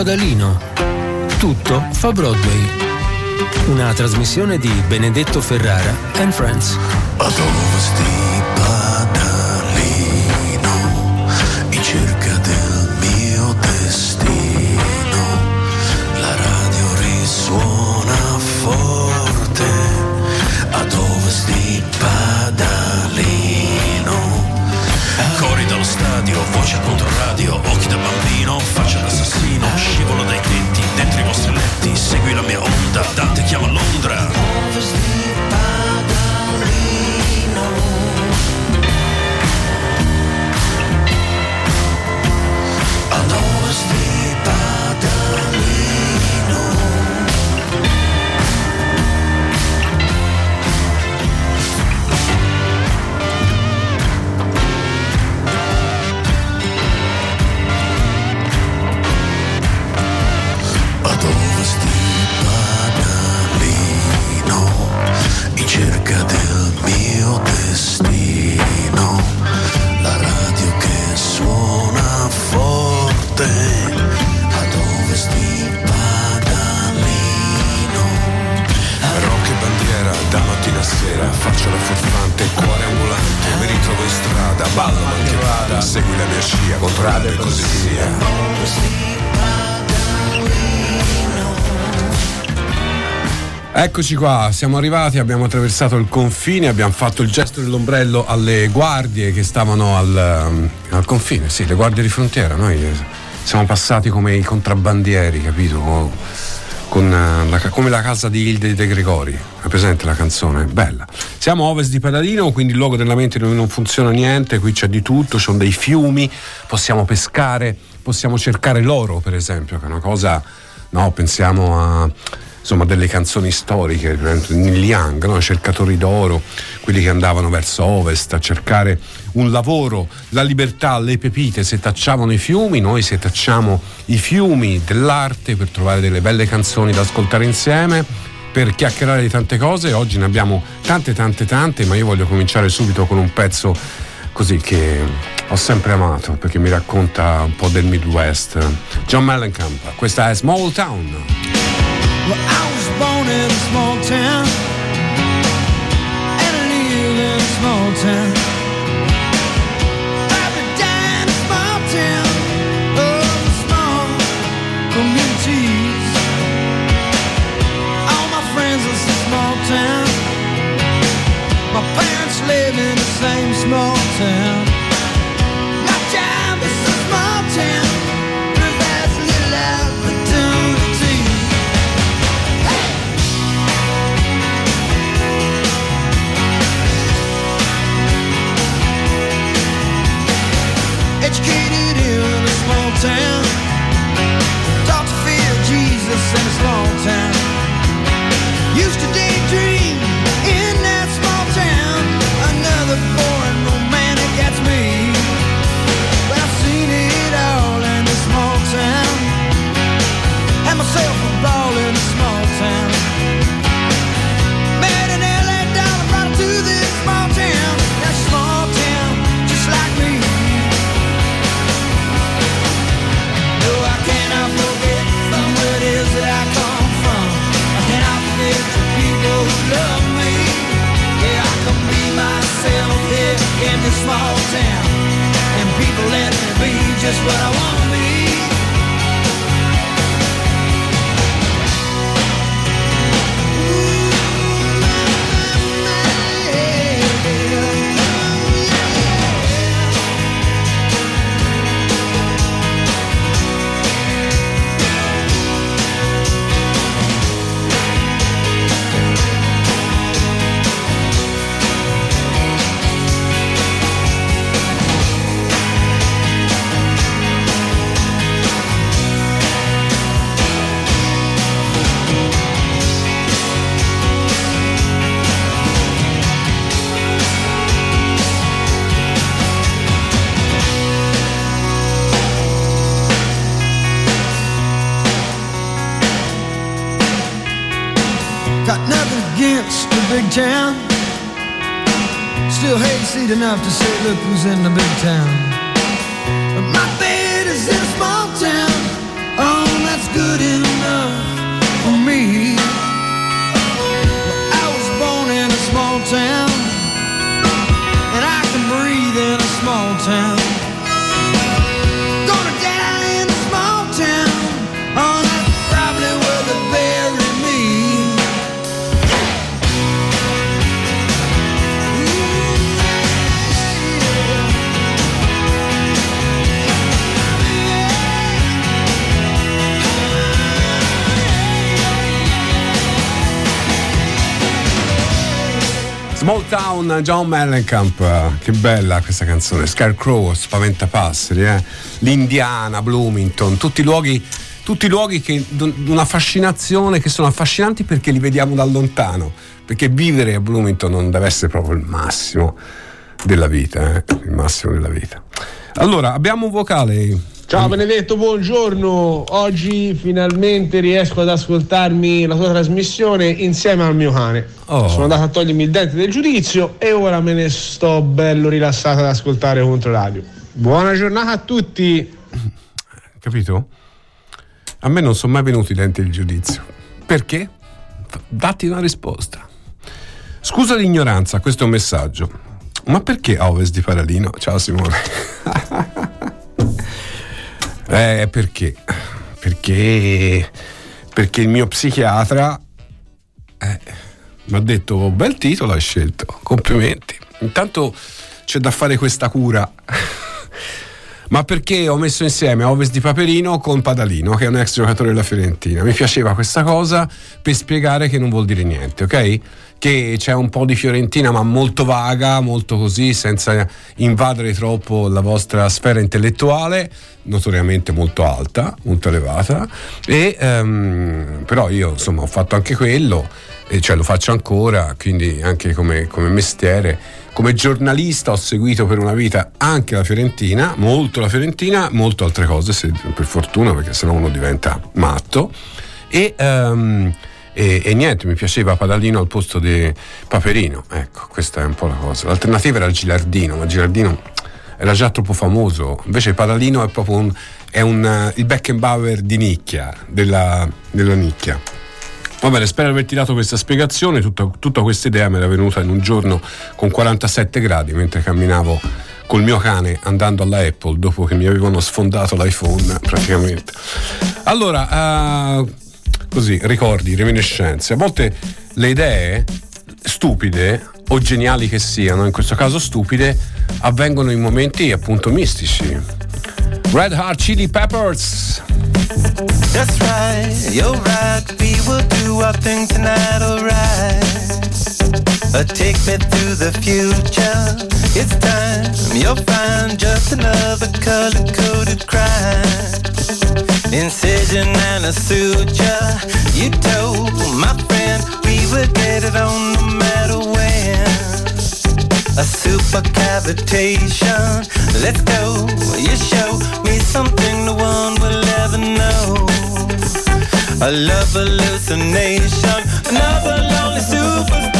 Padalino. Tutto fa Broadway. Una trasmissione di Benedetto Ferrara and Friends. Ad ovest di Padalino, in cerca del mio destino, la radio risuona forte. Ad ovest di Padalino, cori dallo stadio, voce contro radio, occhi da bambino, segui la mia onda, Dante chiama Londra. Mattina a sera, faccio la furfante, cuore ambulante, mi ritrovo in strada, ballo ma vada, segui la mia scia, contrada e così sia. Eccoci qua, siamo arrivati, abbiamo attraversato il confine, abbiamo fatto il gesto dell'ombrello alle guardie che stavano al, um, al confine, sì, le guardie di frontiera, noi eh, siamo passati come i contrabbandieri, capito? Eh, la, come la casa di Hilde De Gregori, è presente la canzone? Bella. Siamo a ovest di Padalino, quindi il luogo della mente dove non funziona niente, qui c'è di tutto, ci sono dei fiumi, possiamo pescare, possiamo cercare l'oro, per esempio, che è una cosa, no, pensiamo a insomma delle canzoni storiche, Neil Young, no? cercatori d'oro, quelli che andavano verso ovest a cercare un lavoro, la libertà, le pepite, se tacciavano i fiumi, noi se tacciamo i fiumi dell'arte per trovare delle belle canzoni da ascoltare insieme, per chiacchierare di tante cose, oggi ne abbiamo tante tante tante, ma io voglio cominciare subito con un pezzo così che ho sempre amato perché mi racconta un po' del Midwest. John Mellencamp, questa è Small Town. I was born in a small town and live in a small town. I've been in a small town, oh, small communities. All my friends are from small town. My parents live in the same small town. Small Town John Mellencamp, che bella questa canzone, Scarecrow, Spaventapasseri, eh? l'Indiana, Bloomington, tutti luoghi, tutti luoghi che una fascinazione, che sono affascinanti perché li vediamo da lontano, perché vivere a Bloomington non deve essere proprio il massimo della vita, eh? il massimo della vita. Allora, abbiamo un vocale Ciao Benedetto, buongiorno. Oggi finalmente riesco ad ascoltarmi la tua trasmissione insieme al mio cane. Oh. Sono andato a togliermi il dente del giudizio e ora me ne sto bello rilassato ad ascoltare contro radio. Buona giornata a tutti. Capito? A me non sono mai venuti i denti del giudizio. Perché? Datti una risposta. Scusa l'ignoranza, questo è un messaggio. Ma perché a ovest di Paralino? Ciao Simone. Eh, perché? Perché, perché il mio psichiatra eh, mi ha detto bel titolo hai scelto, complimenti. Intanto c'è da fare questa cura. Ma perché ho messo insieme Ovest di Paperino con Padalino, che è un ex giocatore della Fiorentina. Mi piaceva questa cosa per spiegare che non vuol dire niente, ok? Che c'è un po' di Fiorentina ma molto vaga, molto così, senza invadere troppo la vostra sfera intellettuale, notoriamente molto alta, molto elevata, e, um, però io insomma ho fatto anche quello, e cioè lo faccio ancora, quindi anche come, come mestiere. Come giornalista ho seguito per una vita anche la Fiorentina, molto la Fiorentina, molto altre cose, se, per fortuna, perché sennò uno diventa matto. E um, e, e, niente, mi piaceva Padalino al posto di Paperino. Ecco, questa è un po' la cosa. L'alternativa era Gilardino, ma Gilardino era già troppo famoso. Invece Padalino è proprio un, è un, il Beckenbauer di nicchia, della, della nicchia. Va bene, spero di averti dato questa spiegazione. Tutta, tutta questa idea mi era venuta in un giorno con 47 gradi mentre camminavo col mio cane andando alla Apple dopo che mi avevano sfondato l'iPhone praticamente. Allora, uh, così, ricordi, reminiscenze. A volte le idee stupide o geniali che siano, in questo caso stupide, avvengono in momenti appunto mistici. Red Hot Chili Peppers. That's right, you're right. We will do our thing tonight, alright. Take me to the future. It's time, you'll find just another color coded crime. incision and a suture. You told my friend we would get it on no matter when. A super cavitation. Let's go. You show me something no one will ever know. A love hallucination. Another lonely superstar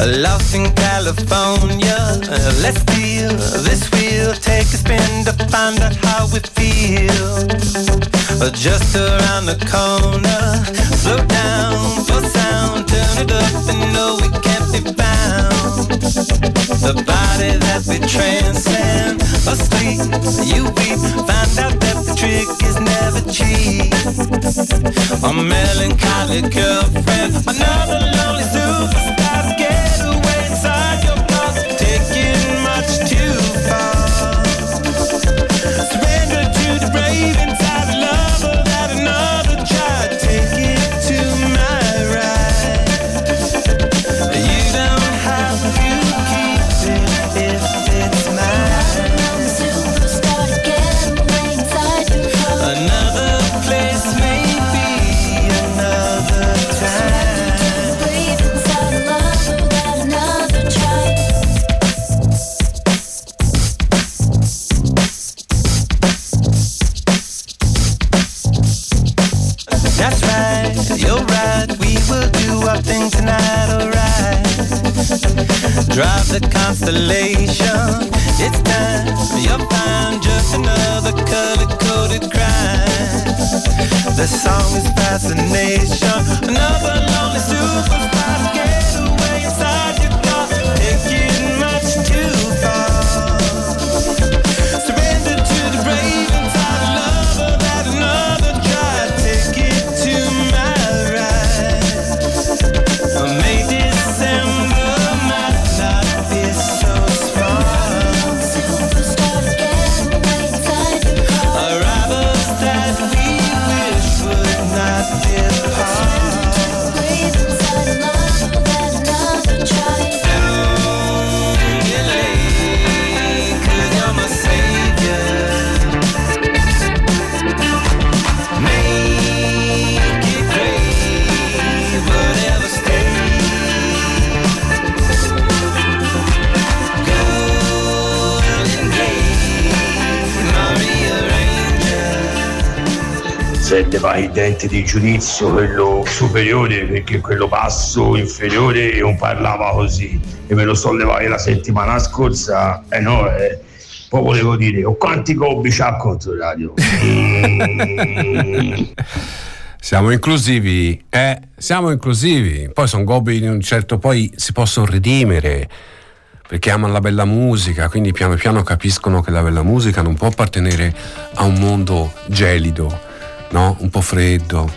A lost in California, let's deal this wheel. Take a spin to find out how we feel. Just around the corner, slow down for sound. Turn it up and know we can't be found. The body that we transcend, asleep, you weep. Find out that the trick is never cheap. A melancholy girlfriend, another lonely superstar inside. Levai i denti di giudizio quello superiore perché quello basso inferiore non parlava così e me lo sollevai la settimana scorsa e no eh, poi volevo dire oh, quanti gobbi c'ha contro radio Mm. Siamo inclusivi, eh, siamo inclusivi. Poi sono gobbi di un certo, poi si possono redimere perché amano la bella musica, quindi piano piano capiscono che la bella musica non può appartenere a un mondo gelido, no? Un po' freddo.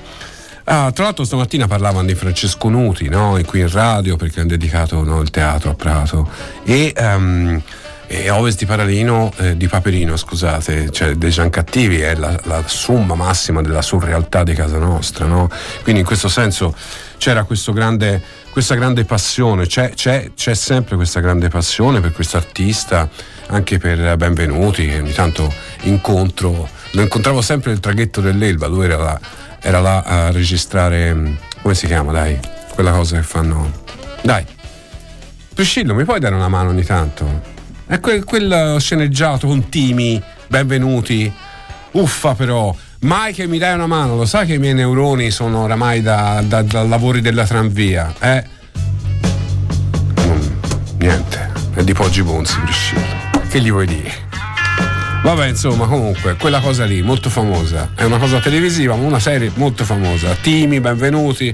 Ah, tra l'altro stamattina parlavano di Francesco Nuti, no? qui in radio perché hanno dedicato no, il teatro a Prato e, ehm, e Ovest di Paralino, eh, di Paperino, scusate, cioè dei Giancattivi è la, la somma massima della surrealtà di casa nostra, no? Quindi in questo senso c'era grande, questa grande passione, c'è, c'è, c'è sempre questa grande passione per questo artista, anche per Benvenuti, che ogni tanto incontro, lo incontravo sempre nel traghetto dell'Elba, lui era là, era là a registrare, come si chiama, dai, quella cosa che fanno. Dai, Priscillo, mi puoi dare una mano ogni tanto? È quel, quel sceneggiato con Timi, benvenuti. Uffa però, mai che mi dai una mano, lo sai che i miei neuroni sono oramai da, da- da lavori della tranvia, eh? Mm, niente, è di Poggi Bonzi, Priscillo. Che gli vuoi dire? Vabbè, insomma, comunque, quella cosa lì, molto famosa. È una cosa televisiva, una serie molto famosa. Timi, benvenuti.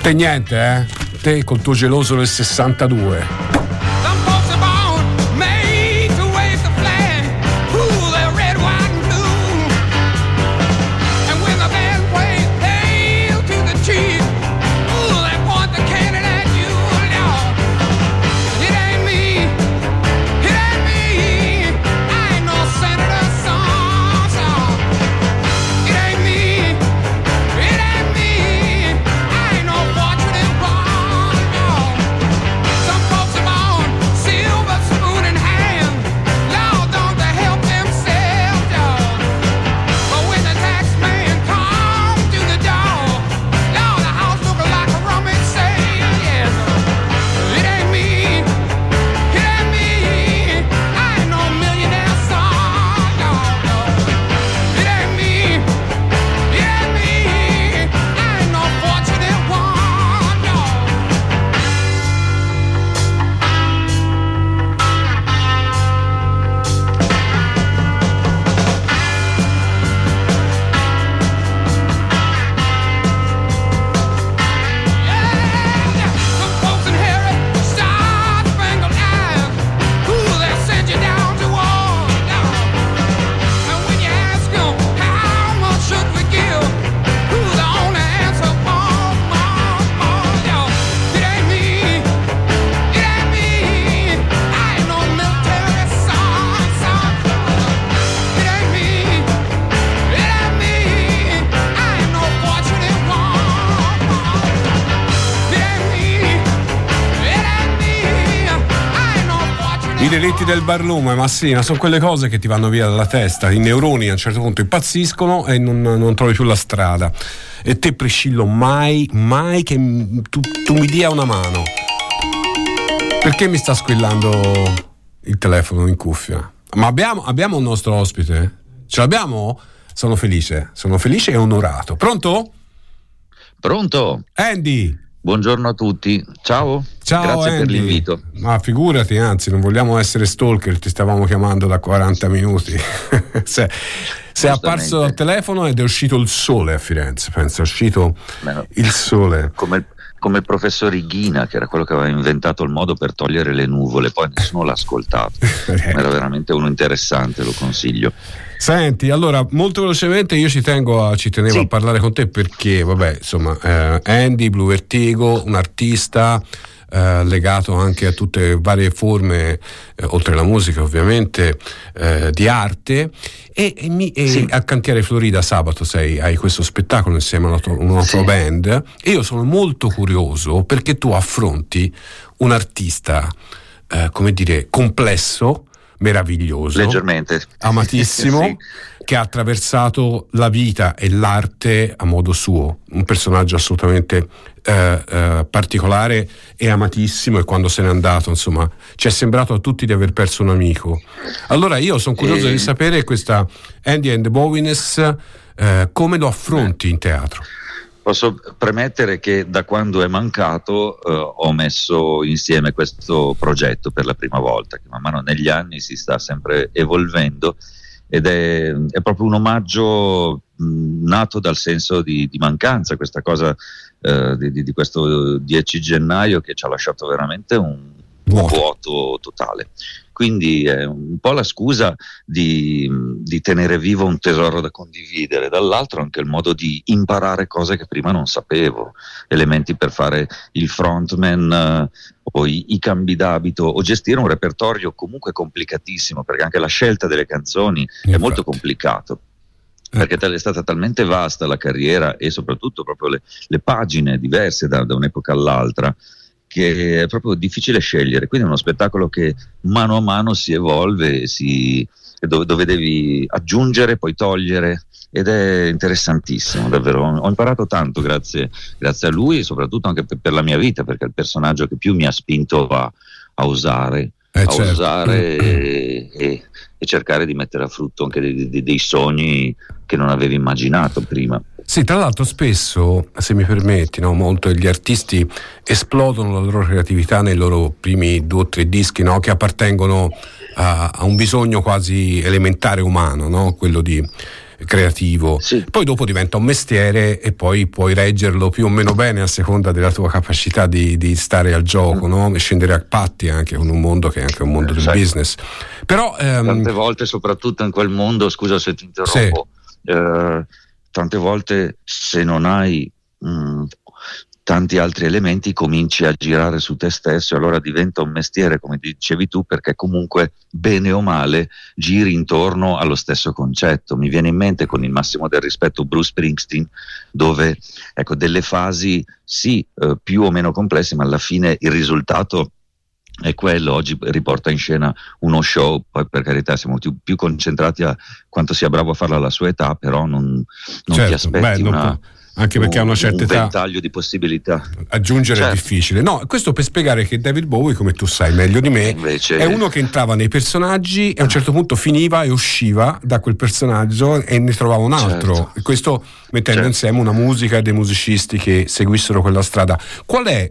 Te niente, eh? Te col tuo geloso del 62. Fortunate I delitti del barlume, ma sì, ma sono quelle cose che ti vanno via dalla testa. I neuroni a un certo punto impazziscono e non, non trovi più la strada. E te, Priscillo, mai, mai che tu, tu mi dia una mano. Perché mi sta squillando il telefono in cuffia? Ma abbiamo, abbiamo un nostro ospite? Ce l'abbiamo? Sono felice, sono felice e onorato. Pronto? Pronto? Andy, Buongiorno a tutti, ciao. Ciao, Grazie Andy. per l'invito. Ma figurati, anzi, non vogliamo essere stalker, ti stavamo chiamando da 40 minuti. se, se è apparso dal telefono ed è uscito il sole a Firenze, penso, è uscito Beh, il sole. Come, come il professor Ighina, che era quello che aveva inventato il modo per togliere le nuvole, poi nessuno l'ha ascoltato. Era veramente uno interessante, lo consiglio. Senti, allora molto velocemente io ci tengo a, ci tenevo a parlare con te perché, vabbè, insomma, eh, Andy, Blue Vertigo, un artista eh, legato anche a tutte le varie forme, eh, oltre alla musica ovviamente, eh, di arte. E, e mi- e al Cantiere Florida sabato sei, hai questo spettacolo insieme a una tua, una tua band. E io sono molto curioso perché tu affronti un artista, eh, come dire, complesso, meraviglioso, Leggermente. amatissimo, Sì. che ha attraversato la vita e l'arte a modo suo, un personaggio assolutamente eh, eh, particolare e amatissimo e quando se n'è andato, insomma, ci è sembrato a tutti di aver perso un amico. Allora io sono curioso E- di sapere questa Andy and the Bowiness eh, come lo affronti in teatro. Posso premettere che da quando è mancato eh, ho messo insieme questo progetto per la prima volta, che man mano negli anni si sta sempre evolvendo ed è, è proprio un omaggio mh, nato dal senso di, di mancanza, questa cosa eh, di, di- questo 10 gennaio che ci ha lasciato veramente un Vuoto. vuoto totale. Quindi è un po' la scusa di, di tenere vivo un tesoro da condividere, dall'altro anche il modo di imparare cose che prima non sapevo, elementi per fare il frontman eh, o i, i cambi d'abito o gestire un repertorio comunque complicatissimo, perché anche la scelta delle canzoni è molto complicato. Perché tal- è stata talmente vasta la carriera e soprattutto proprio le, le pagine diverse da, da un'epoca all'altra che è proprio difficile scegliere. Quindi è uno spettacolo che mano a mano si evolve, si, dove, dove devi aggiungere, poi togliere. Ed è interessantissimo, davvero. Ho imparato tanto grazie, grazie a lui e soprattutto anche per, per la mia vita, perché è il personaggio che più mi ha spinto a, a osare, Eh, a certo. osare e, e- e cercare di mettere a frutto anche dei, dei- dei sogni che non avevi immaginato prima. Sì, tra l'altro spesso, se mi permetti, no, molto gli artisti esplodono la loro creatività nei loro primi due o tre dischi no, che appartengono a, a un bisogno quasi elementare umano, no, quello di creativo. Poi dopo diventa un mestiere e poi puoi reggerlo più o meno bene a seconda della tua capacità di, di stare al gioco, no? e scendere a patti anche con un mondo che è anche un mondo del Sai. business. Però ehm, tante volte, soprattutto in quel mondo, scusa se ti interrompo, eh, tante volte se non hai mh, tanti altri elementi cominci a girare su te stesso e allora diventa un mestiere, come dicevi tu, perché comunque bene o male giri intorno allo stesso concetto. Mi viene in mente con il massimo del rispetto Bruce Springsteen, dove ecco, delle fasi sì eh, più o meno complesse, ma alla fine il risultato è quello, oggi riporta in scena uno show, poi per carità siamo più, concentrati a quanto sia bravo a farlo alla sua età, però non, non ti Certo, aspetti beh, una, anche perché a una un- certa un età- ventaglio di possibilità. aggiungere è Certo. difficile. No, questo per spiegare che David Bowie, come tu sai meglio di me, Invece- è uno che entrava nei personaggi e a un certo punto finiva e usciva da quel personaggio e ne trovava un altro. Certo. E questo mettendo Certo. insieme una musica e dei musicisti che seguissero quella strada. Qual è,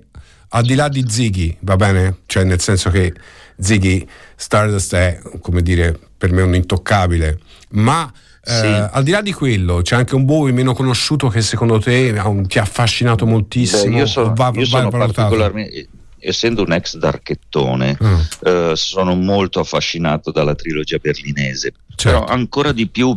al di là di Ziggy, va bene? Cioè nel senso che Ziggy Stardust è, come dire, per me un intoccabile, ma... eh, Sì. al di là di quello, c'è anche un Bowie meno conosciuto che secondo te un- ti ha affascinato moltissimo. Beh, io sono, o va- io va sono particolarmente, essendo un ex darchettone, Ah. eh, sono molto affascinato dalla trilogia berlinese, Certo. però ancora di più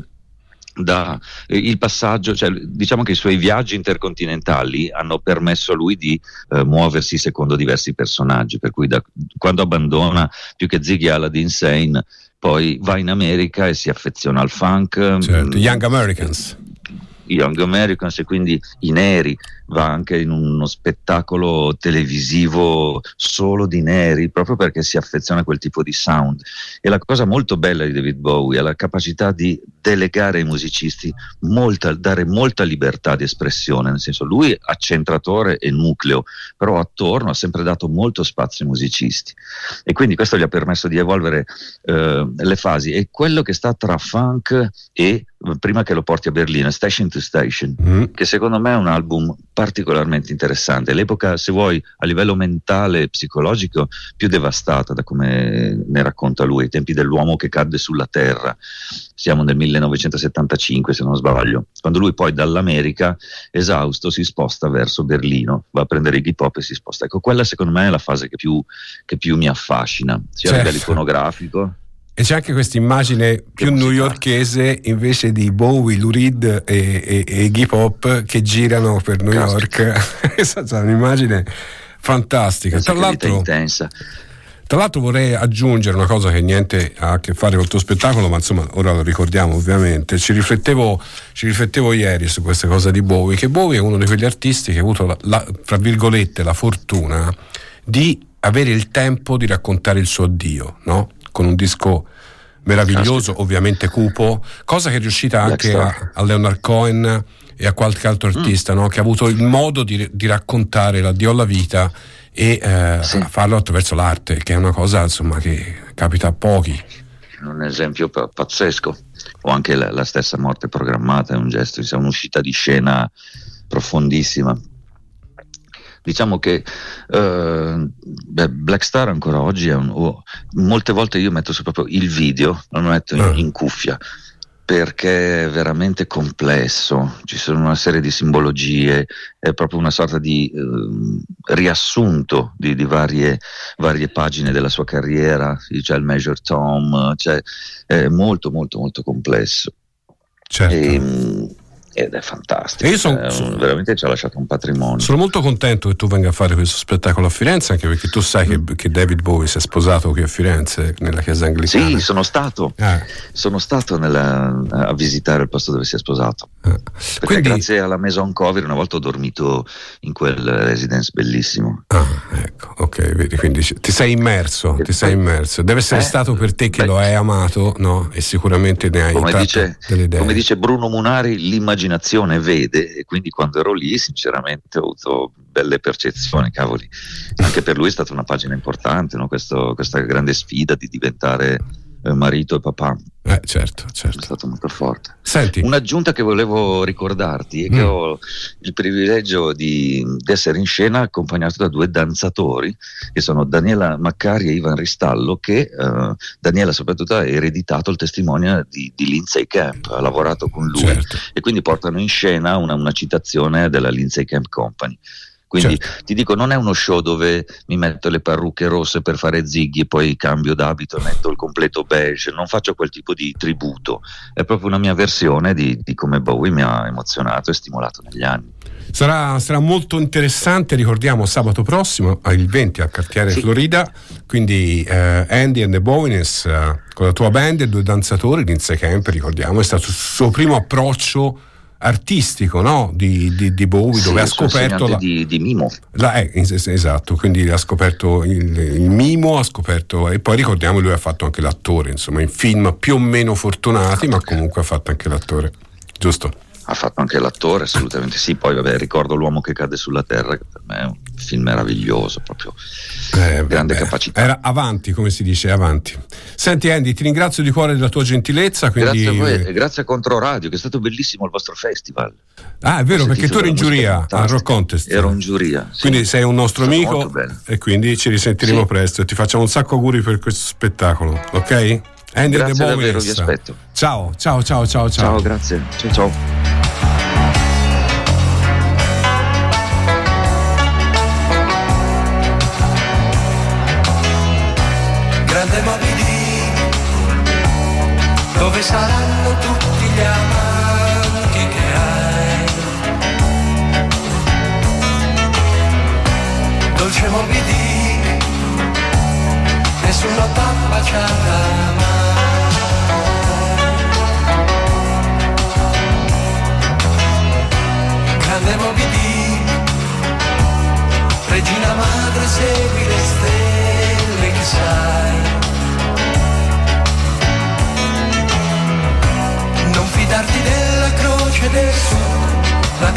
da eh, il passaggio, cioè, diciamo che i suoi viaggi intercontinentali hanno permesso a lui di eh, muoversi secondo diversi personaggi, per cui da, quando abbandona più che Ziggy Aladdin Sane, poi va in America e si affeziona al funk. Certo, mm, Young Americans. Young Americans e quindi i neri, va anche in uno spettacolo televisivo solo di neri, proprio perché si affeziona a quel tipo di sound. E la cosa molto bella di David Bowie è la capacità di delegare ai musicisti molta, dare molta libertà di espressione, nel senso lui accentratore e nucleo, però attorno ha sempre dato molto spazio ai musicisti. E quindi questo gli ha permesso di evolvere eh, le fasi. E quello che sta tra funk e prima che lo porti a Berlino, Station to Station, Mm. che secondo me è un album particolarmente interessante. L'epoca, se vuoi, a livello mentale e psicologico, più devastata da come ne racconta lui, ai tempi dell'uomo che cadde sulla terra. Siamo nel 1975, se non sbaglio, quando lui poi dall'America, esausto, si sposta verso Berlino, va a prendere Iggy Pop e si sposta. Ecco, quella secondo me è la fase che più, che più mi affascina, sia a Certo. livello iconografico. E c'è anche questa immagine più newyorkese invece di Bowie, Lou Reed e, e, e Iggy Pop che girano per New Caspita. York. È un'immagine fantastica. Tra l'altro, intensa. tra l'altro vorrei aggiungere una cosa che niente ha a che fare col tuo spettacolo, ma insomma ora lo ricordiamo ovviamente. Ci riflettevo, ci riflettevo ieri su questa cosa di Bowie, che Bowie è uno di quegli artisti che ha avuto la, la- tra virgolette la fortuna di avere il tempo di raccontare il suo addio, no? Con un disco meraviglioso, Caspita. ovviamente cupo, cosa che è riuscita anche. Mm. a, a Leonard Cohen e a qualche altro artista, no? Che ha avuto il modo di, di raccontare l'addio alla vita e eh, Sì. farlo attraverso l'arte, che è una cosa insomma che capita a pochi. un esempio pa- pazzesco, o anche la, la stessa morte programmata è un gesto, insomma, un'uscita di scena profondissima. Diciamo che eh, beh, Black Star ancora oggi è un, oh, molte volte io metto su proprio il video, non lo metto in, Ah. in cuffia perché è veramente complesso, ci sono una serie di simbologie, è proprio una sorta di ehm, riassunto di, di varie, varie pagine della sua carriera, c'è il Measure Tom, cioè, è molto molto molto complesso Certo. e, mm, ed è fantastico, io son- è un- son- veramente ci ha lasciato un patrimonio. Sono molto contento che tu venga a fare questo spettacolo a Firenze, anche perché tu sai che, che David Bowie si è sposato qui a Firenze, nella chiesa anglicana. Sì, sono stato, Eh, sono stato nella- a visitare il posto dove si è sposato. Perché Quindi, grazie alla Maison Cover una volta ho dormito in quel residence bellissimo. Ah, ecco, ok, vedi, quindi ti sei immerso, ti sei immerso. Deve essere Eh, stato per te che beh. lo hai amato, no? E sicuramente ne hai Come dice, delle idee. come dice Bruno Munari, l'immaginazione vede e quindi quando ero lì sinceramente ho avuto belle percezioni, cavoli. Anche per lui è stata una pagina importante, no? Questo- questa grande sfida di diventare marito e papà, Eh, certo, è certo. stato molto forte. Senti, Un'aggiunta che volevo ricordarti è che Mm. ho il privilegio di, di essere in scena accompagnato da due danzatori che sono Daniela Maccari e Ivan Ristallo che eh, Daniela soprattutto ha ereditato il testimone di, di Lindsay Camp, ha lavorato con lui certo. e quindi portano in scena una, una citazione della Lindsay Camp Company. Quindi Certo. ti dico, non è uno show dove mi metto le parrucche rosse per fare zighi e poi cambio d'abito, metto il completo beige, non faccio quel tipo di tributo, è proprio una mia versione di, di come Bowie mi ha emozionato e stimolato negli anni. Sarà, sarà molto interessante, ricordiamo sabato prossimo, il 20 al quartiere Sì. Florida, quindi eh, Andy and the Bowines eh, con la tua band e due danzatori, Lindsay Camp, ricordiamo, è stato il suo primo approccio artistico no? di, di, di Bowie Sì, dove ha scoperto la, di, di mimo. la- eh, es- esatto, quindi ha scoperto il, il mimo, ha scoperto e poi ricordiamo lui ha fatto anche l'attore, insomma, in film più o meno fortunati, ma comunque ha fatto anche l'attore, giusto? Ha fatto anche l'attore, assolutamente sì. Poi, vabbè, ricordo L'uomo che cade sulla terra, che per me è un film meraviglioso, proprio Eh, grande vabbè, capacità. Era avanti, come si dice, avanti. Senti Andy, ti ringrazio di cuore della tua gentilezza. Quindi... Grazie a voi e grazie a Controradio, che è stato bellissimo il vostro festival. Ah, è vero, perché tu eri in giuria al. Rock Contest. Ero in giuria. sì. Quindi sei un nostro stato amico e quindi ci risentiremo Sì. presto ti facciamo un sacco auguri per questo spettacolo, ok? Andy Grazie De davvero, vi aspetto. Ciao, ciao, ciao, ciao, ciao. Ciao, grazie. Ciao, ciao. Grande Moby Dick, dove saranno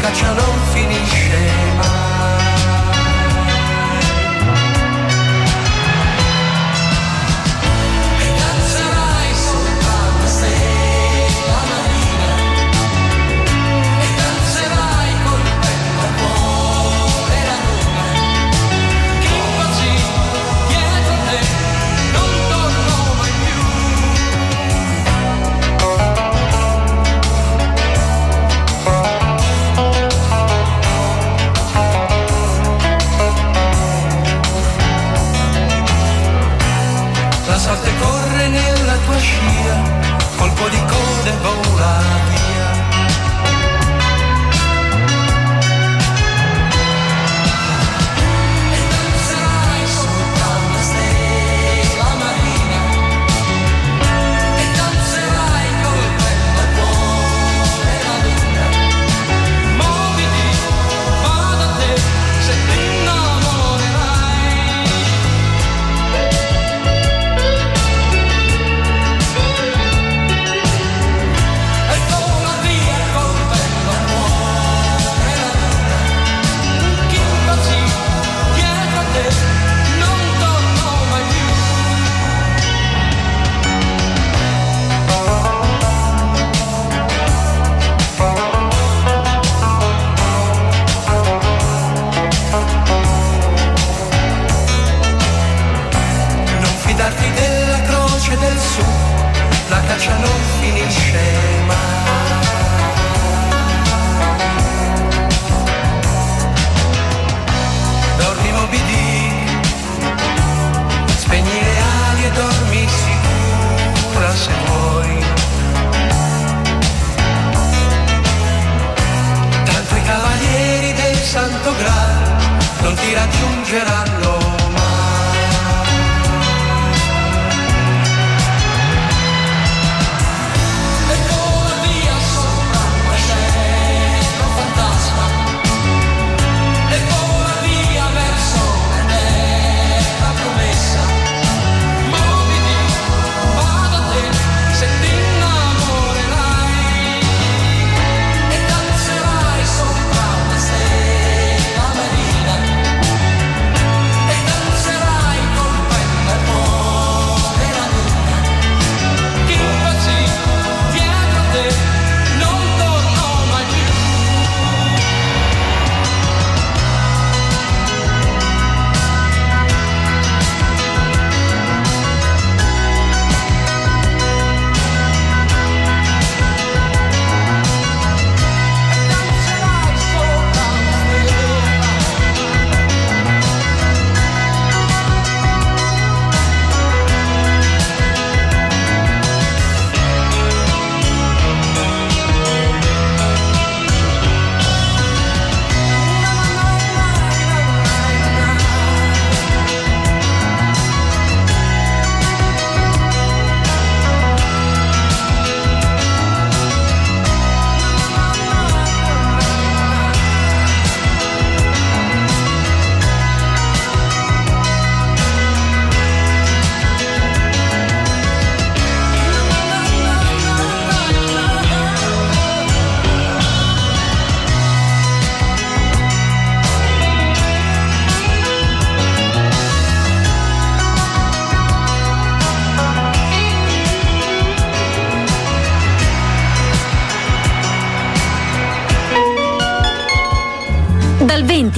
caccia non finisce mai.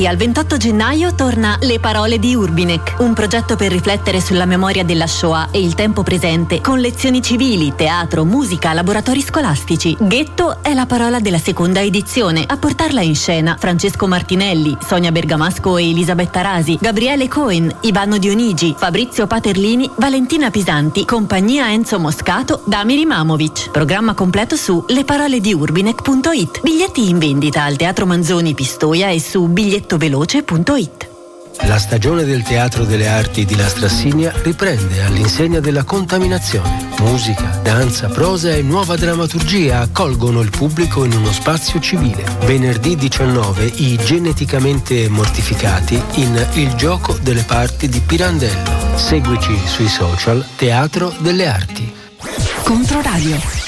Al 28 gennaio torna Le parole di Urbinek, un progetto per riflettere sulla memoria della Shoah e il tempo presente, con lezioni civili, teatro, musica, laboratori scolastici. Ghetto è la parola della seconda edizione. A portarla in scena Francesco Martinelli, Sonia Bergamasco e Elisabetta Rasi, Gabriele Cohen, Ivano Dionigi, Fabrizio Paterlini, Valentina Pisanti, compagnia Enzo Moscato, Damiri Mamovic. Programma completo su leparolediurbinek.it. Biglietti in vendita al Teatro Manzoni Pistoia e su bigliettoveloce.it. La stagione del Teatro delle Arti di Lastrassigna riprende all'insegna della contaminazione. Musica, danza, prosa e nuova drammaturgia accolgono il pubblico in uno spazio civile. Venerdì 19 i geneticamente mortificati in Il gioco delle parti di Pirandello. Seguici sui social Teatro delle Arti. Controradio.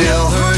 It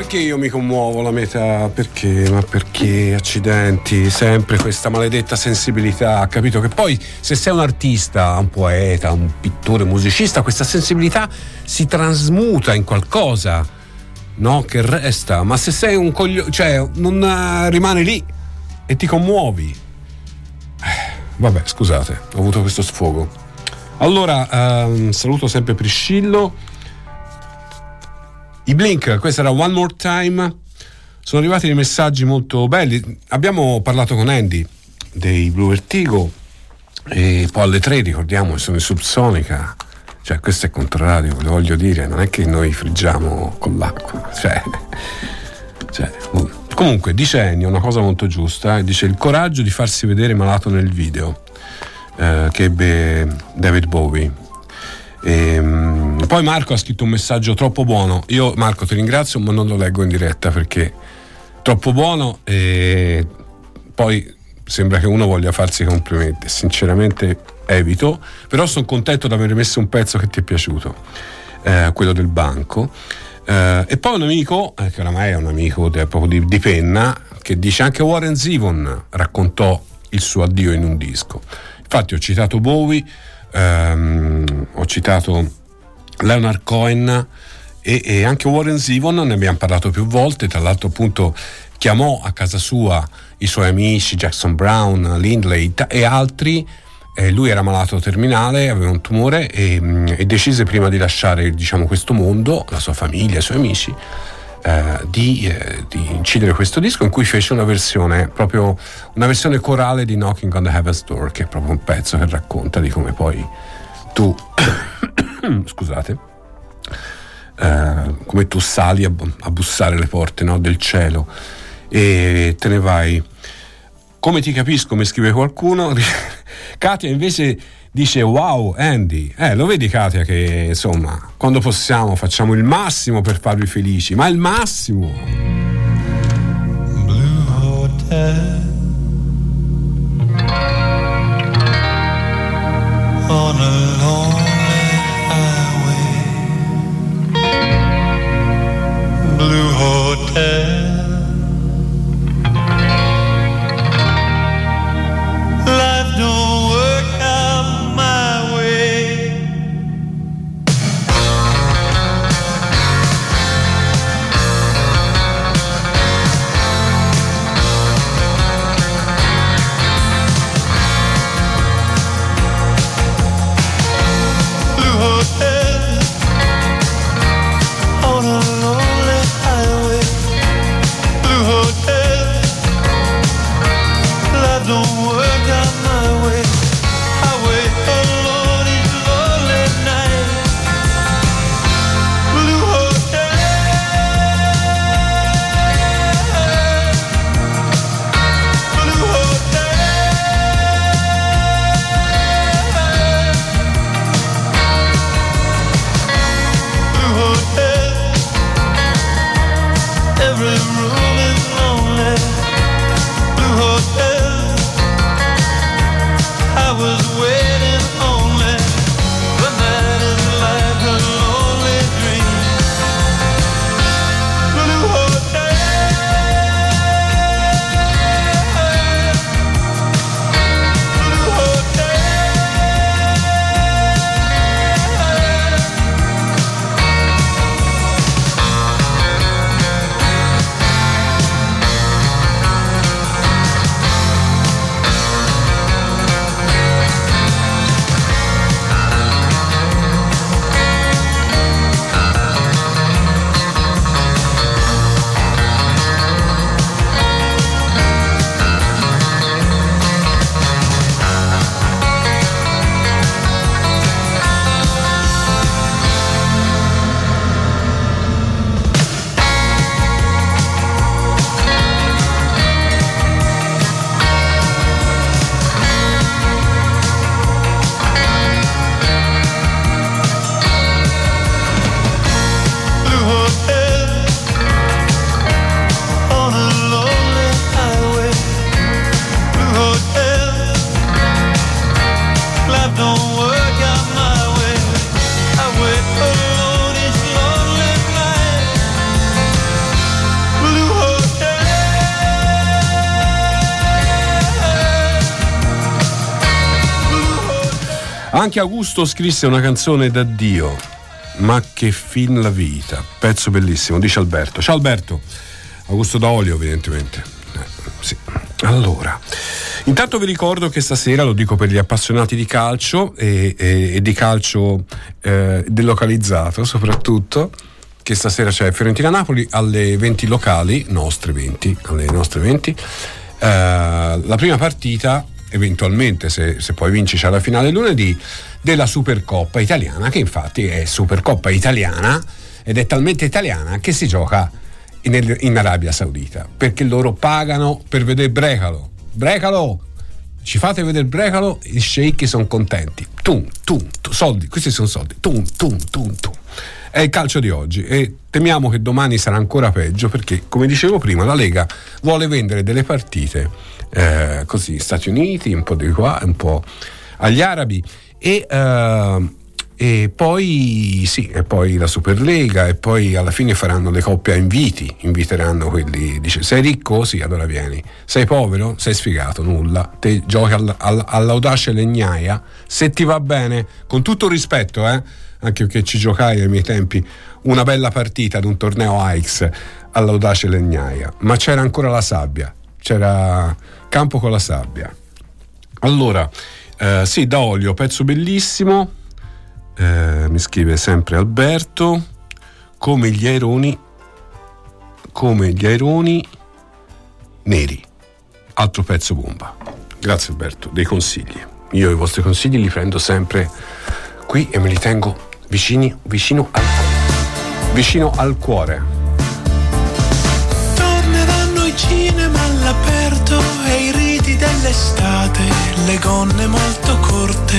perché io mi commuovo la metà? Perché? Ma perché? Accidenti, sempre questa maledetta sensibilità. Capito che poi se sei un artista, un poeta, un pittore, un musicista, questa sensibilità si trasmuta in qualcosa, no? Che resta. Ma se sei un coglione, cioè non eh, rimane lì e ti commuovi. Eh, Vabbè, scusate, ho avuto questo sfogo. Allora, ehm, saluto sempre Priscillo. I Blink, questa era One More Time. Sono arrivati dei messaggi molto belli. Abbiamo parlato con Andy dei Blue Vertigo e poi alle tre ricordiamo sono in subsonica. Cioè, questo è contrario, lo voglio dire, non è che noi friggiamo con l'acqua. Cioè, cioè, comunque, dice Ennio una cosa molto giusta, eh, dice il coraggio di farsi vedere malato nel video eh, che ebbe David Bowie. E, poi Marco ha scritto un messaggio troppo buono. Io Marco ti ringrazio, ma non lo leggo in diretta perché troppo buono e poi sembra che uno voglia farsi complimenti. Sinceramente evito, però sono contento di aver messo un pezzo che ti è piaciuto, eh, quello del banco. Eh, e poi un amico, eh, che oramai è un amico de- proprio di, di penna, che dice anche Warren Zevon raccontò il suo addio in un disco. Infatti ho citato Bowie, ehm, ho citato Leonard Cohen e, e anche Warren Zevon, ne abbiamo parlato più volte, tra l'altro appunto chiamò a casa sua i suoi amici Jackson Brown, Lindley e altri. Eh, lui era malato terminale, aveva un tumore e, mm, e decise prima di lasciare diciamo, questo mondo, la sua famiglia, i suoi amici, eh, di, eh, di incidere questo disco in cui fece una versione, proprio una versione corale di Knocking on the Heaven's Door, che è proprio un pezzo che racconta di come poi tu, scusate, eh, come tu sali a, a bussare le porte no, del cielo e te ne vai. Come ti capisco, mi scrive qualcuno. Katia invece dice wow Andy, eh, lo vedi Katia che insomma quando possiamo facciamo il massimo per farvi felici, ma il massimo. hotel on a lonely highway. Blue hotel don't Anche Augusto scrisse una canzone d'addio. Ma che fin la vita. Pezzo bellissimo, dice Alberto. Ciao Alberto. Augusto D'Olio, evidentemente. Eh, sì. Allora, intanto vi ricordo che stasera, lo dico per gli appassionati di calcio e, e- e di calcio eh, delocalizzato soprattutto, che stasera c'è Fiorentina-Napoli alle 20 locali, nostre 20, alle nostre 20. Eh, la prima partita, eventualmente se, se poi vinci c'è la finale lunedì, della Supercoppa italiana, che infatti è Supercoppa italiana ed è talmente italiana che si gioca in, in Arabia Saudita, perché loro pagano per vedere Brecalo. Brecalo! Ci fate vedere Brecalo, i sceicchi sono contenti. Tum, tum, tum, soldi, questi sono soldi. Tum, tum, tum, tum. È il calcio di oggi e temiamo che domani sarà ancora peggio perché, come dicevo prima, la Lega vuole vendere delle partite eh, così, Stati Uniti, un po' di qua, un po' agli arabi. E, eh, e poi sì, e poi la Superlega e poi alla fine faranno le coppie a inviti, inviteranno quelli, dice sei ricco? Sì, allora vieni, sei povero? Sei sfigato, nulla, te giochi all, all- all'audace legnaia, se ti va bene, con tutto rispetto, eh, anche perché ci giocai ai miei tempi una bella partita ad un torneo AIX all'audace legnaia, ma c'era ancora la sabbia, c'era campo con la sabbia. Allora, eh, sì, da olio, pezzo bellissimo. Eh, mi scrive sempre Alberto. Come gli aironi. Come gli aironi neri. Altro pezzo bomba. Grazie Alberto, dei consigli. Io i vostri consigli li prendo sempre qui e me li tengo vicini, vicino al vicino al cuore. All'aperto e i riti dell'estate, le gonne molto corte.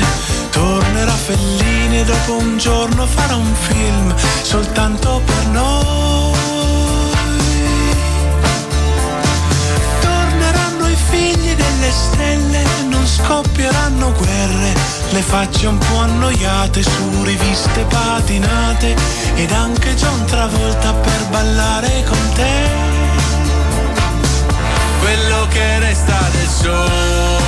Tornerà Fellini e dopo un giorno farà un film soltanto per noi. Torneranno i figli delle stelle, non scoppieranno guerre, le facce un po' annoiate su riviste patinate ed anche John Travolta per ballare con te. Quello che resta del sole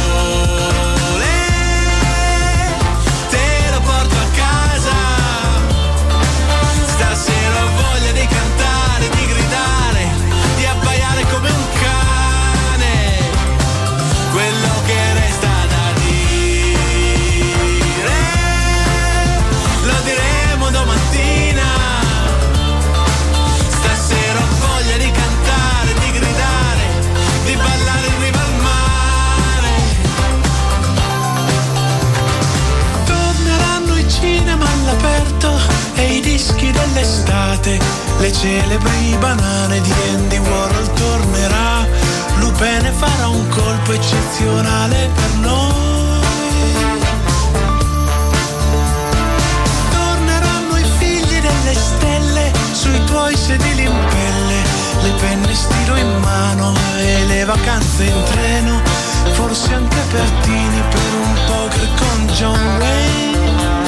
dell'estate, le celebri banane di Andy Warhol tornerà. Lupene farà un colpo eccezionale per noi. Torneranno i figli delle stelle sui tuoi sedili in pelle, le penne stilo in mano e le vacanze in treno, forse anche Pertini per un poker con John Wayne.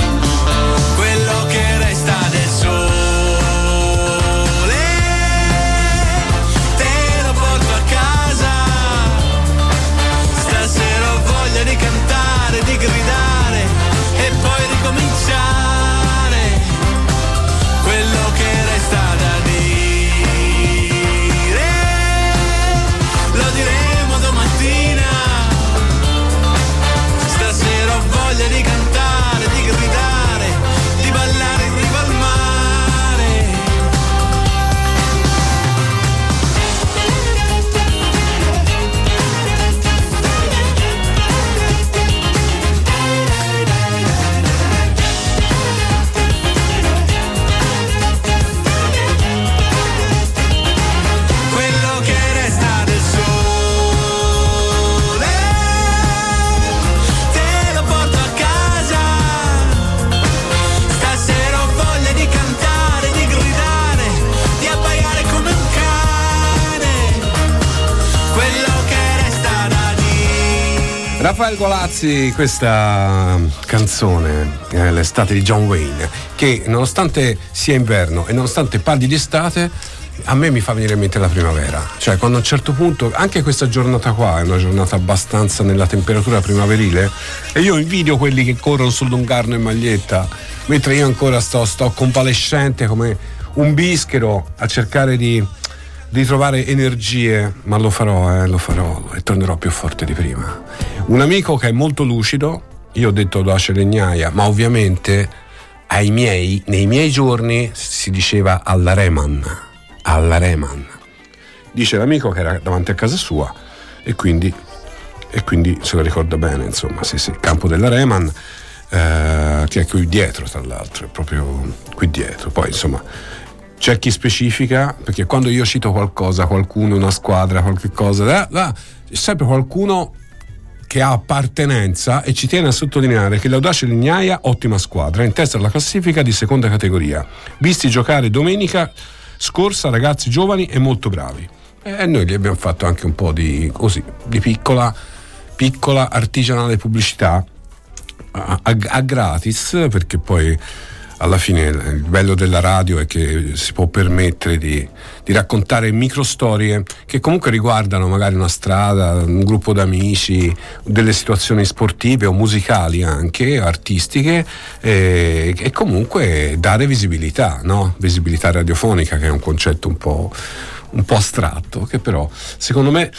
Golazzi, questa canzone, eh, l'estate di John Wayne, che nonostante sia inverno e nonostante parli di estate, a me mi fa venire in mente la primavera. Cioè, quando a un certo punto, anche questa giornata qua è una giornata abbastanza nella temperatura primaverile, e io invidio quelli che corrono sul lungarno in maglietta, mentre io ancora sto, sto convalescente come un bischero a cercare di, di trovare energie, ma lo farò, eh, lo farò e tornerò più forte di prima. Un amico che è molto lucido, io ho detto Dace Legnaia, ma ovviamente ai miei, nei miei giorni si diceva alla Reman, alla Reman. Dice l'amico che era davanti a casa sua e quindi, e quindi se lo ricorda bene, insomma, sì, sì, campo della Reman, eh, che è qui dietro tra l'altro, è proprio qui dietro. Poi insomma c'è chi specifica, perché quando io cito qualcosa, qualcuno, una squadra, qualche cosa, eh, là, c'è sempre qualcuno che ha appartenenza e ci tiene a sottolineare che l'Audace Lignaia, ottima squadra, in testa alla classifica di seconda categoria. Visti giocare domenica scorsa ragazzi giovani e molto bravi. E noi gli abbiamo fatto anche un po' di, così, di piccola, piccola artigianale pubblicità a, a- a gratis, perché poi alla fine il bello della radio è che si può permettere di, di raccontare microstorie che comunque riguardano magari una strada, un gruppo d'amici, delle situazioni sportive o musicali anche, artistiche e, e comunque dare visibilità, no? visibilità radiofonica che è un concetto un po', un po' astratto che però secondo me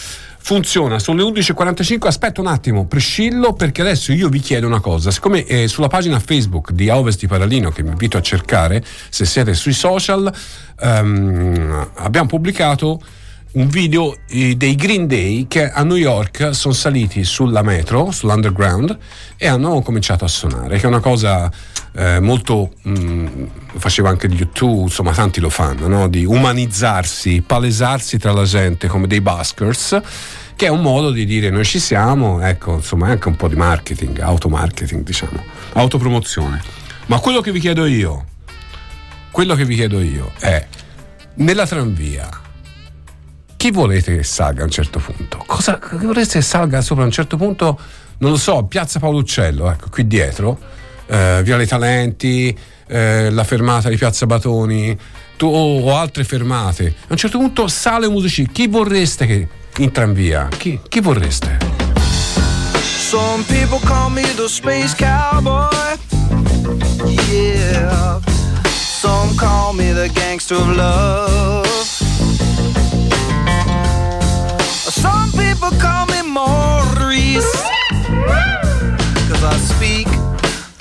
funziona. Sono le 11.45. Aspetta un attimo, prescillo perché adesso io vi chiedo una cosa. Siccome eh, sulla pagina Facebook di Ovest di Paralino, che vi invito a cercare se siete sui social, ehm, abbiamo pubblicato un video eh, dei Green Day che a New York sono saliti sulla metro, sull'underground e hanno cominciato a suonare, che è una cosa eh, molto mm, lo faceva anche di YouTube, insomma tanti lo fanno, no? di umanizzarsi, palesarsi tra la gente come dei buskers, che è un modo di dire noi ci siamo, ecco, insomma è anche un po' di marketing, automarketing diciamo, autopromozione. Ma quello che vi chiedo io, quello che vi chiedo io è, nella tranvia, chi volete che salga a un certo punto? Cosa volete che salga sopra a un certo punto? Non lo so, Piazza Paolo Uccello, ecco, qui dietro, eh, Viale Talenti, eh, la fermata di Piazza Batoni tu- o, o altre fermate. A un certo punto sale un musicista. Chi vorreste che in tranvia? Chi, chi vorreste? Some people call me the space cowboy. Yeah. Some call me the gangster of love. Some people call me Maurice. Cause I speak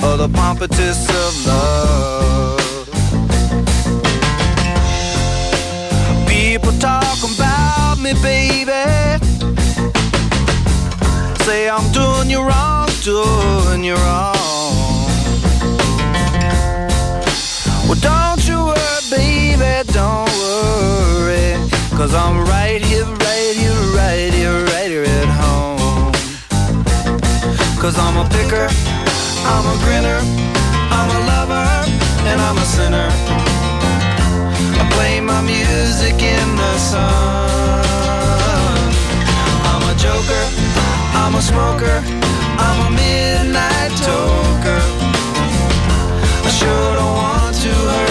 of the pompatus of love. People talk about me, baby. Say I'm doing you wrong, doing you wrong. Well, don't you worry, baby, don't worry. Cause I'm right here, right here, right here, right here at home. Cause I'm a picker, I'm a grinner, I'm a lover, and I'm a sinner. I play my music in the sun. I'm a joker, I'm a smoker, I'm a midnight toker. I sure don't want to hurt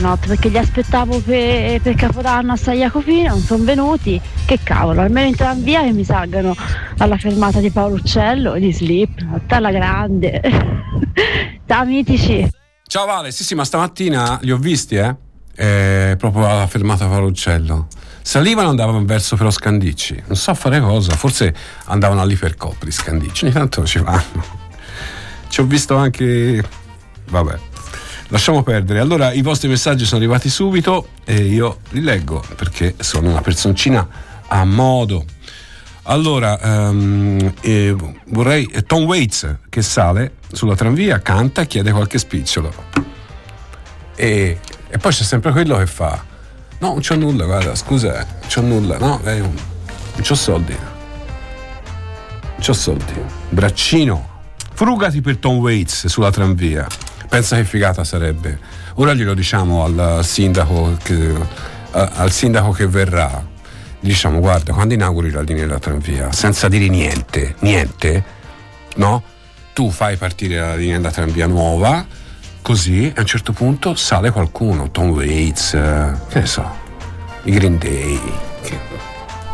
Slipknot perché li aspettavo per, per Capodanno a San Jacopino, non sono venuti. Che cavolo, almeno in tranvia che mi salgano alla fermata di Paolo Uccello di Slipknot, alla grande. Ciao mitici. Ciao Vale, sì sì, ma stamattina li ho visti, eh? Eh, proprio alla fermata Paluccello. Salivano e andavano verso però Scandicci. Non so fare cosa, forse andavano all'ipercopri Scandicci, ogni tanto ci vanno. Ci ho visto anche... Vabbè, lasciamo perdere. Allora i vostri messaggi sono arrivati subito e io li leggo perché sono una personcina a modo. Allora, ehm, eh, vorrei eh, Tom Waits che sale sulla tranvia, canta e chiede qualche spicciolo. E, e poi c'è sempre quello che fa: No, non c'ho nulla, guarda, scusa, non c'ho nulla, no, eh, non c'ho soldi. Non c'ho soldi. Braccino, frugati per Tom Waits sulla tranvia. Pensa che figata sarebbe. Ora glielo diciamo al sindaco che, al sindaco che verrà. Gli diciamo, guarda, quando inauguri la linea della tranvia, senza dire niente, niente, no? Tu fai partire la linea della tranvia nuova, così a un certo punto sale qualcuno, Tom Waits, che ne so, i Green Day. che-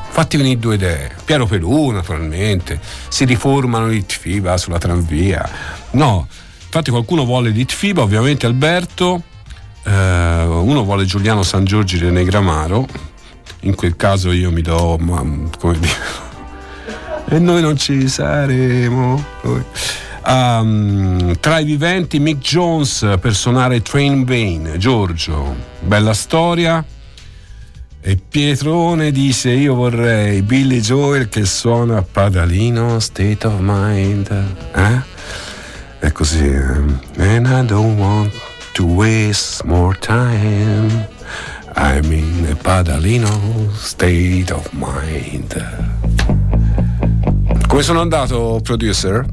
Fatti venire due idee. Piero Pelù, naturalmente. Si riformano l'ITFIBA sulla tranvia. No, infatti qualcuno vuole l'ITFIBA, ovviamente Alberto. eh, uno vuole Giuliano San Giorgi René Gramaro. In quel caso io mi do. ma, come dire. E noi non ci saremo. Um, tra i viventi Mick Jones per suonare Train Bane, Giorgio, bella storia. E Pietrone dice: Io vorrei Billy Joel che suona Padalino, State of Mind. Eh? E così. ehm, And I don't want to waste more time. I'm in a Padalino, State of Mind. Come sono andato, producer?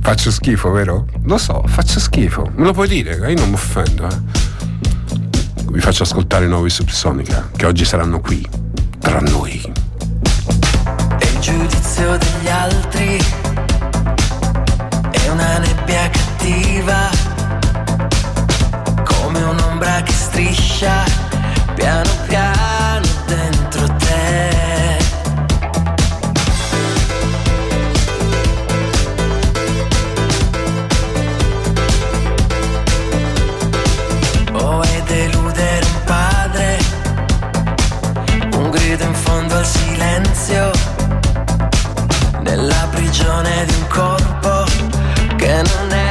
Faccio schifo, vero? Lo so, faccio schifo. Me lo puoi dire, io non mi offendo, eh. Vi faccio ascoltare i nuovi Subsonica, che oggi saranno qui, tra noi. E il giudizio degli altri nebbia cattiva, come un'ombra che striscia piano piano dentro te. È deludere un padre, un grido in fondo al silenzio, nella prigione di un corpo che non è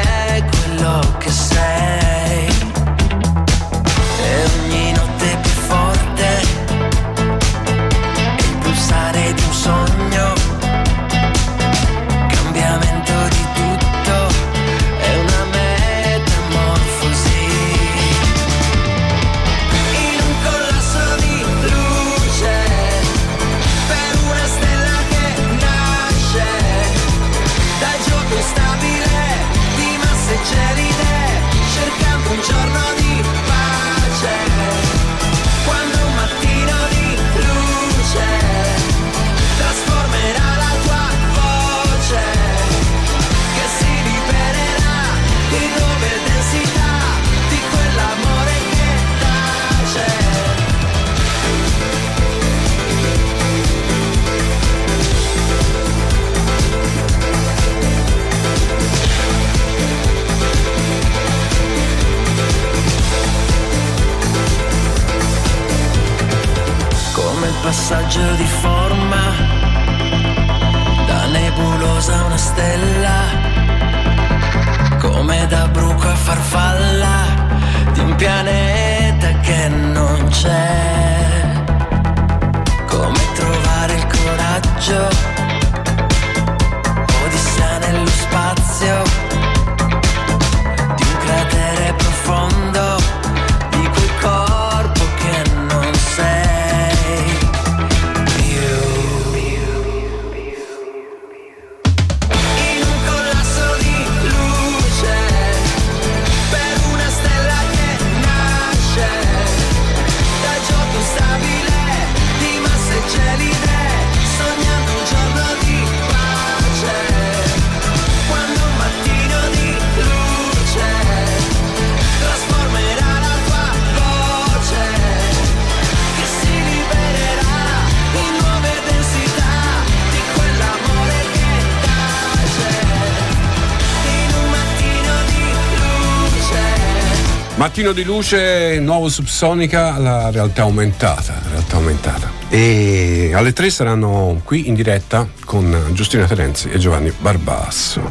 Mattino di luce, nuovo Subsonica, la realtà aumentata, realtà aumentata. E alle 3 saranno qui in diretta con Giustina Terenzi e Giovanni Barbasso.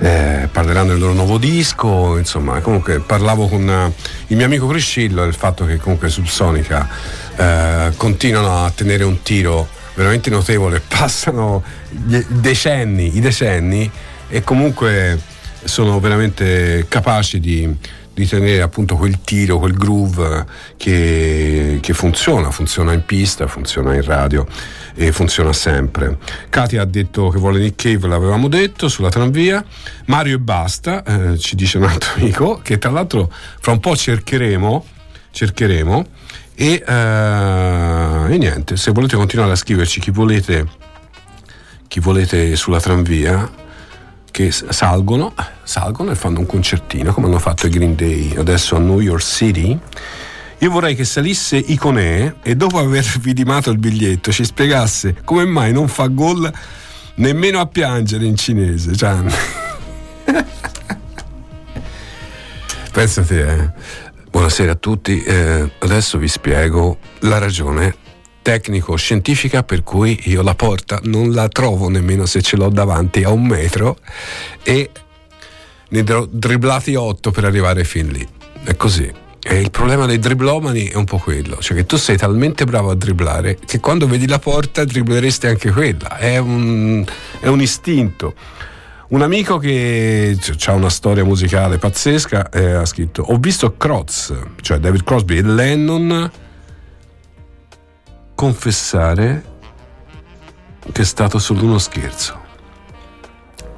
Eh, parleranno del loro nuovo disco, insomma, comunque parlavo con eh, il mio amico Priscillo del fatto che comunque Subsonica eh, continuano a tenere un tiro veramente notevole, passano decenni, i decenni e comunque sono veramente capaci di, di tenere appunto quel tiro, quel groove che, che funziona, funziona in pista, funziona in radio e funziona sempre. Katia ha detto che vuole Nick Cave, l'avevamo detto, sulla tranvia. Mario e basta, eh, ci dice un altro amico, che tra l'altro fra un po' cercheremo, cercheremo e, eh, e niente, se volete continuare a scriverci chi volete, chi volete sulla tranvia, che salgono, salgono e fanno un concertino come hanno fatto i Green Day adesso a New York City. Io vorrei che salisse Iconè e dopo aver vidimato il biglietto ci spiegasse come mai non fa gol nemmeno a piangere in cinese. Cioè... Pensa te, eh. Buonasera a tutti, eh, adesso vi spiego la ragione tecnico-scientifica per cui io la porta non la trovo nemmeno se ce l'ho davanti a un metro e ne ho dribblati otto per arrivare fin lì. È così. E il problema dei driblomani è un po' quello, cioè che tu sei talmente bravo a dribblare che quando vedi la porta dribbleresti anche quella. È un, è un istinto. Un amico che ha una storia musicale pazzesca eh, ha scritto: Ho visto Croz, cioè David Crosby e Lennon, confessare che è stato solo uno scherzo.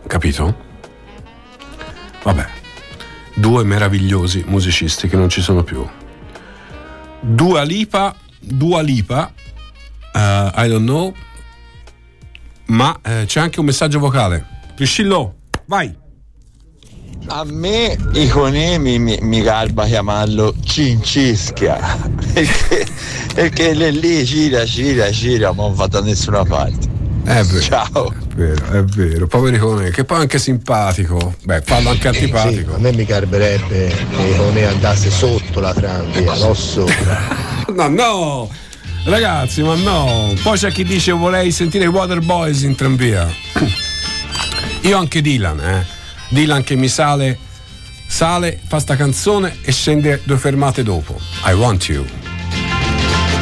Capito? Vabbè, due meravigliosi musicisti che non ci sono più. Dua Lipa, Dua Lipa, eh, I don't know, ma eh, c'è anche un messaggio vocale. Priscillo, vai! A me i conemi mi, mi garba chiamarlo Cincischia perché, perché lì, gira, gira, gira, ma non va da nessuna parte. È vero. Ciao. È vero, è vero. Poveri Cone, che poi anche simpatico. Beh, fallo anche antipatico. a me mi garberebbe che Ionè andasse sotto la tranvia, non sopra. No, no! Ragazzi, ma no! Poi c'è chi dice vorrei sentire i Water Boys in tranvia. Io anche Dylan, eh. Dylan che mi sale, sale, fa sta canzone e scende due fermate dopo. I want you.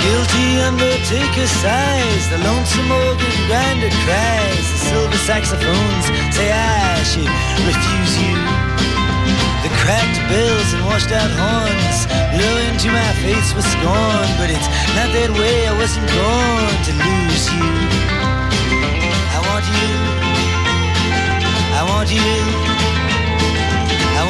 Guilty undertaker sighs, the lonesome organ grinder cries, the silver saxophones say I should refuse you. The cracked bells and washed out horns blow into my face with scorn, but it's not that way, I wasn't born to lose you. I want you. I want you.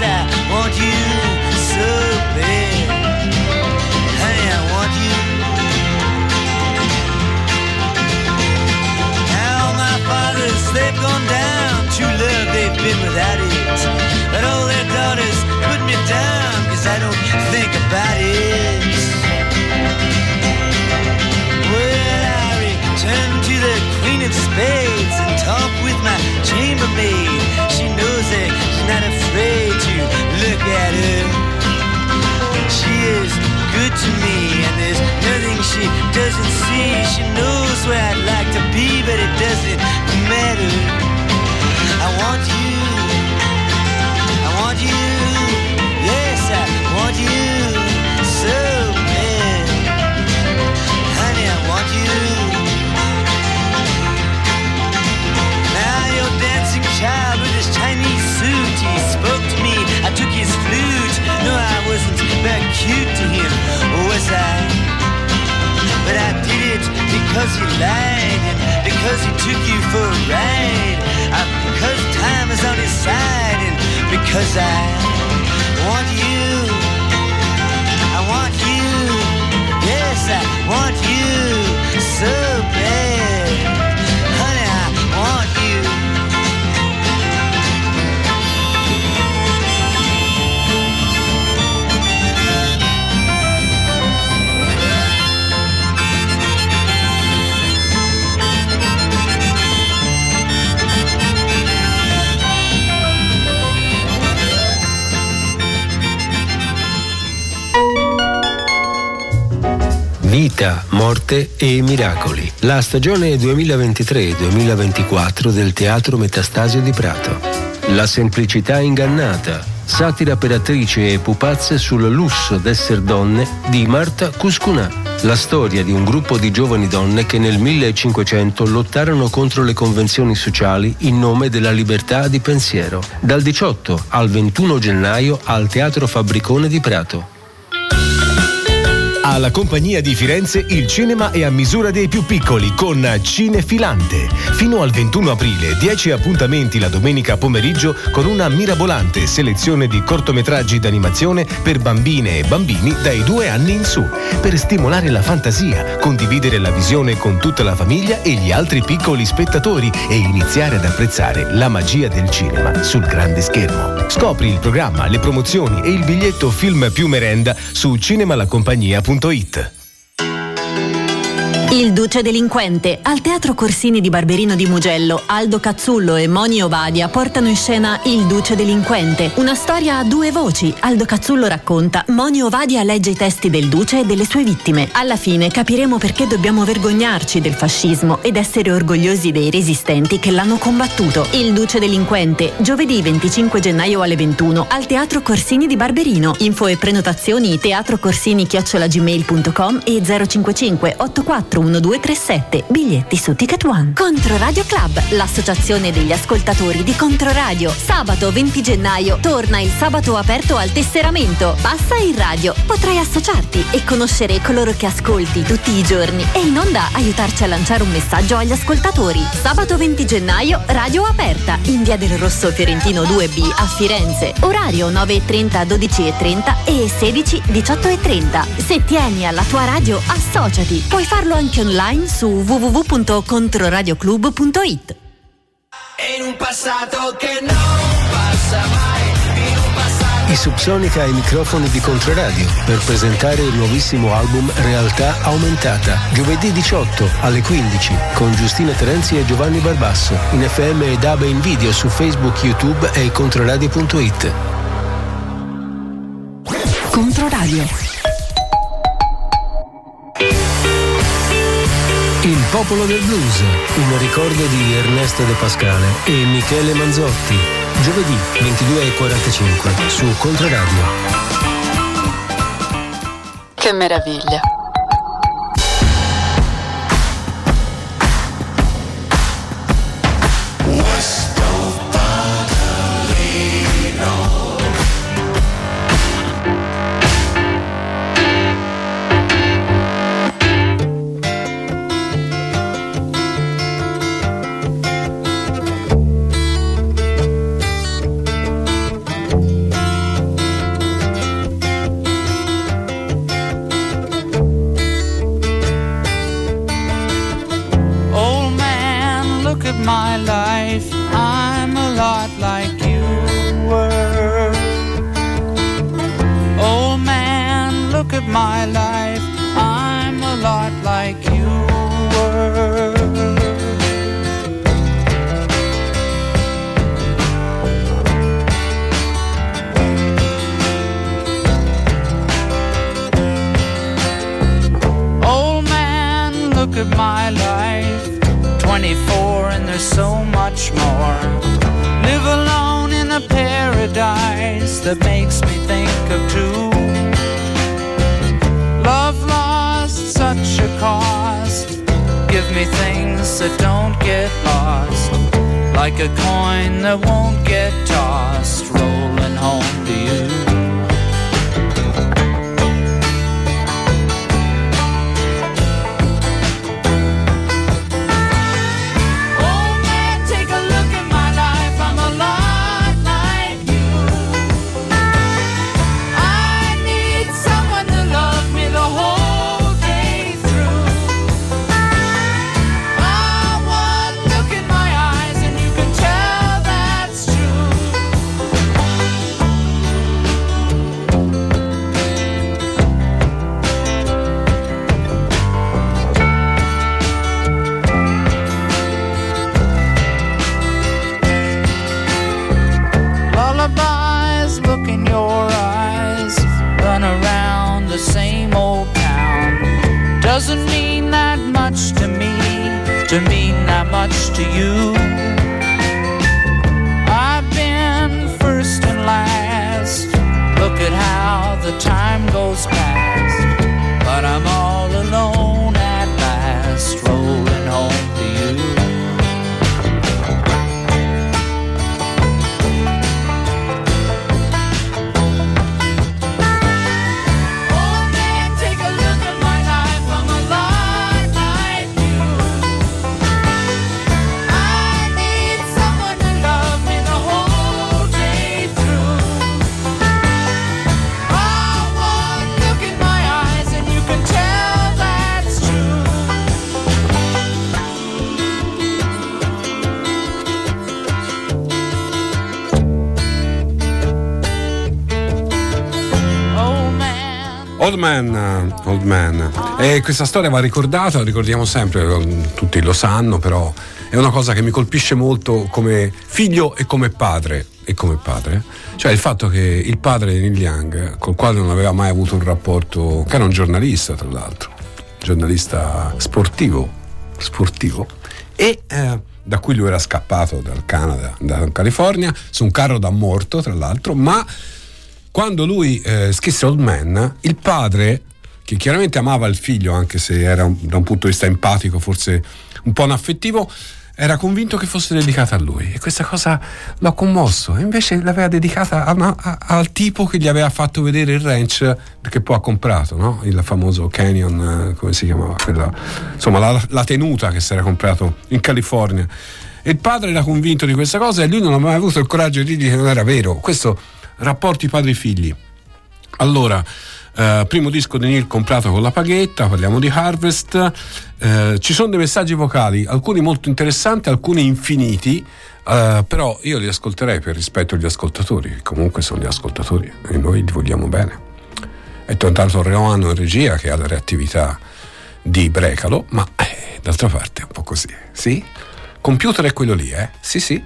yes, I want you so bad. Honey, I want you. Now my fathers, they've gone down. True love, they've been without it. But all their daughters put me down, cause I don't think about it. Well, I return to the Queen of Spades and talk with my chambermaid. Where I'd like because he lied and because he took you for a ride. Uh, because time is on his side and because I want you. I want you. Yes, I want you so bad. Vita, morte e miracoli. La stagione 2023-2024 del Teatro Metastasio di Prato. La semplicità ingannata. Satira per attrici e pupazze sul lusso d'esser donne di Marta Cuscunà. La storia di un gruppo di giovani donne che nel 1500 lottarono contro le convenzioni sociali in nome della libertà di pensiero. Dal 18 al 21 gennaio al Teatro Fabbricone di Prato. Alla compagnia di Firenze il cinema è a misura dei più piccoli con Cinefilante. Fino al 21 aprile 10 appuntamenti la domenica pomeriggio con una mirabolante selezione di cortometraggi d'animazione per bambine e bambini dai due anni in su. Per stimolare la fantasia, condividere la visione con tutta la famiglia e gli altri piccoli spettatori e iniziare ad apprezzare la magia del cinema sul grande schermo. Scopri il programma, le promozioni e il biglietto film più merenda su www.it Il Duce Delinquente. Al Teatro Corsini di Barberino di Mugello, Aldo Cazzullo e Moni Ovadia portano in scena Il Duce Delinquente. Una storia a due voci. Aldo Cazzullo racconta, Moni Ovadia legge i testi del Duce e delle sue vittime. Alla fine capiremo perché dobbiamo vergognarci del fascismo ed essere orgogliosi dei resistenti che l'hanno combattuto. Il Duce Delinquente. Giovedì 25 gennaio alle 21 al Teatro Corsini di Barberino. Info e prenotazioni teatrocorsini-gmail.com e 055 84 1237. Biglietti su Ticket One. Controradio Club, l'associazione degli ascoltatori di Controradio. Sabato 20 gennaio torna il sabato aperto al tesseramento. Passa in radio. Potrai associarti e conoscere coloro che ascolti tutti i giorni e in onda aiutarci a lanciare un messaggio agli ascoltatori. Sabato 20 gennaio, radio aperta in via del Rosso Fiorentino 2B a Firenze. Orario 9.30 12.30 e 16 18.30. Se tieni alla tua radio, associati. Puoi farlo anche online su www.controradioclub.it. In un passato che non passa mai, in un passato I Subsonica ai microfoni di Controradio per presentare il nuovissimo album Realtà Aumentata. Giovedì 18 alle 15 con Giustina Terenzi e Giovanni Barbasso. In FM e DAB in video su Facebook, YouTube e controradio.it. Controradio. Popolo del blues, un ricordo di Ernesto De Pascale e Michele Manzotti. Giovedì 22.45 su Controradio. Che meraviglia. That makes me think of two. Love lost such a cost. Give me things that don't get lost. Like a coin that won't get tossed, rolling home to you. You. I've been first and last. Look at how the time Old Man, Old Man. E questa storia va ricordata, la ricordiamo sempre, tutti lo sanno, però è una cosa che mi colpisce molto come figlio e come padre. E come padre, cioè il fatto che il padre di Neil Young, col quale non aveva mai avuto un rapporto, che era un giornalista tra l'altro, giornalista sportivo, sportivo, e eh, da cui lui era scappato dal Canada, da California, su un carro da morto tra l'altro, ma quando lui eh, scrisse Old Man, il padre, che chiaramente amava il figlio, anche se era un- da un punto di vista empatico, forse un po' inaffettivo, era convinto che fosse dedicata a lui e questa cosa l'ha commosso e invece l'aveva dedicata a a- al tipo che gli aveva fatto vedere il ranch che poi ha comprato, no? il famoso Canyon, eh, come si chiamava? Quella- insomma la, la tenuta che si era comprato in California. E il padre era convinto di questa cosa e lui non aveva mai avuto il coraggio di dirgli che non era vero. Questo rapporti padri-figli. Allora, eh, primo disco di Neil comprato con la paghetta, parliamo di Harvest. Eh, ci sono dei messaggi vocali, alcuni molto interessanti, alcuni infiniti, eh, però io li ascolterei per rispetto agli ascoltatori, comunque sono gli ascoltatori e noi li vogliamo bene. E tanto Reoano in regia che ha la reattività di Brecalo, ma eh, d'altra parte è un po' così, sì? Computer è quello lì, eh? Sì, sì.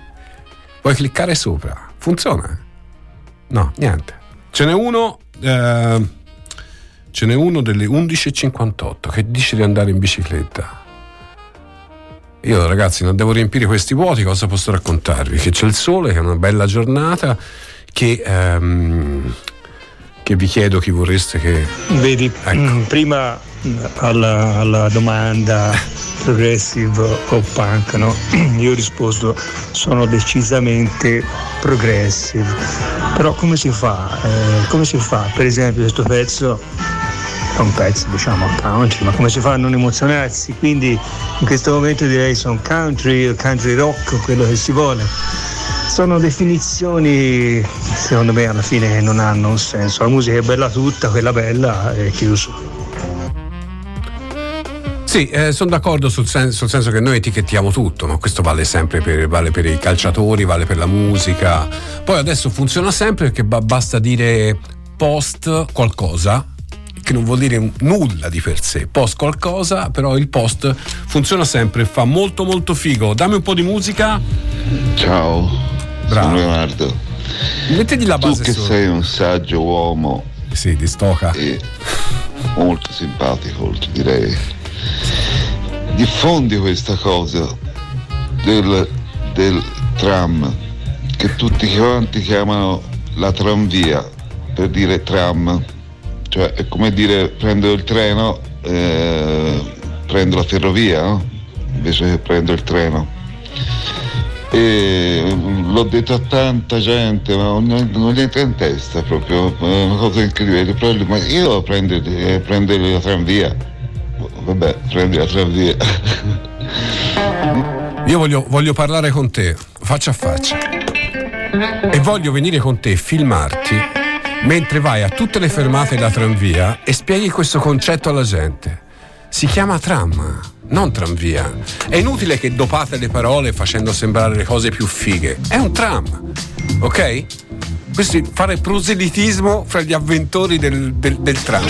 Puoi cliccare sopra, funziona. No, niente. Ce n'è uno. eh, ce n'è uno delle 11.58 che dice di andare in bicicletta. Io ragazzi non devo riempire questi vuoti, cosa posso raccontarvi? Che c'è il sole, che è una bella giornata, che, ehm, che vi chiedo chi vorreste che... Vedi, Ecco. mm, prima mm, alla, alla domanda progressive o punk, no? io ho risposto sono decisamente progressive. Però come si fa? Eh, come si fa? Per esempio questo pezzo è un pezzo diciamo country, ma come si fa a non emozionarsi? Quindi in questo momento direi sono country country rock, quello che si vuole. Sono definizioni, secondo me, alla fine non hanno un senso. La musica è bella tutta, quella bella è chiuso. Sì, eh, sono d'accordo sul, sen- sul senso che noi etichettiamo tutto, ma questo vale sempre per, vale per i calciatori, vale per la musica. Poi adesso funziona sempre perché ba- basta dire post qualcosa, che non vuol dire nulla di per sé. Post qualcosa, però il post funziona sempre, fa molto molto figo. Dammi un po' di musica. Ciao, sono Leonardo. Mettegli la base Tu che solo. sei un saggio uomo. Sì, di stoca. E molto simpatico, ti direi. Diffondi questa cosa del, del tram che tutti quanti chiamano la tranvia per dire tram, cioè è come dire prendo il treno, eh, prendo la ferrovia, no? invece che prendo il treno. E l'ho detto a tanta gente, ma non, non gli entra in testa proprio, è una cosa incredibile. Ma io devo prendere, eh, prendere la tranvia. Vabbè, prendi la tranvia. Io voglio, voglio parlare con te, faccia a faccia. E voglio venire con te, filmarti, mentre vai a tutte le fermate della tranvia e spieghi questo concetto alla gente. Si chiama tram, non tranvia. È inutile che dopate le parole facendo sembrare le cose più fighe. È un tram, ok? Questo è fare proselitismo fra gli avventori del, del- del tram.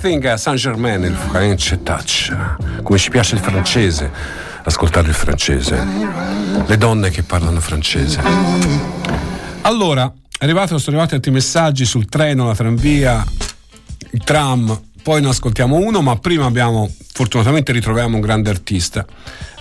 Sure Thing a Saint Germain, il French Touch. Come ci piace il francese, ascoltare il francese. Le donne che parlano francese. Allora, arrivato, sono arrivati altri messaggi sul treno, la tranvia, il tram. Poi ne ascoltiamo uno, ma prima abbiamo, fortunatamente ritroviamo un grande artista,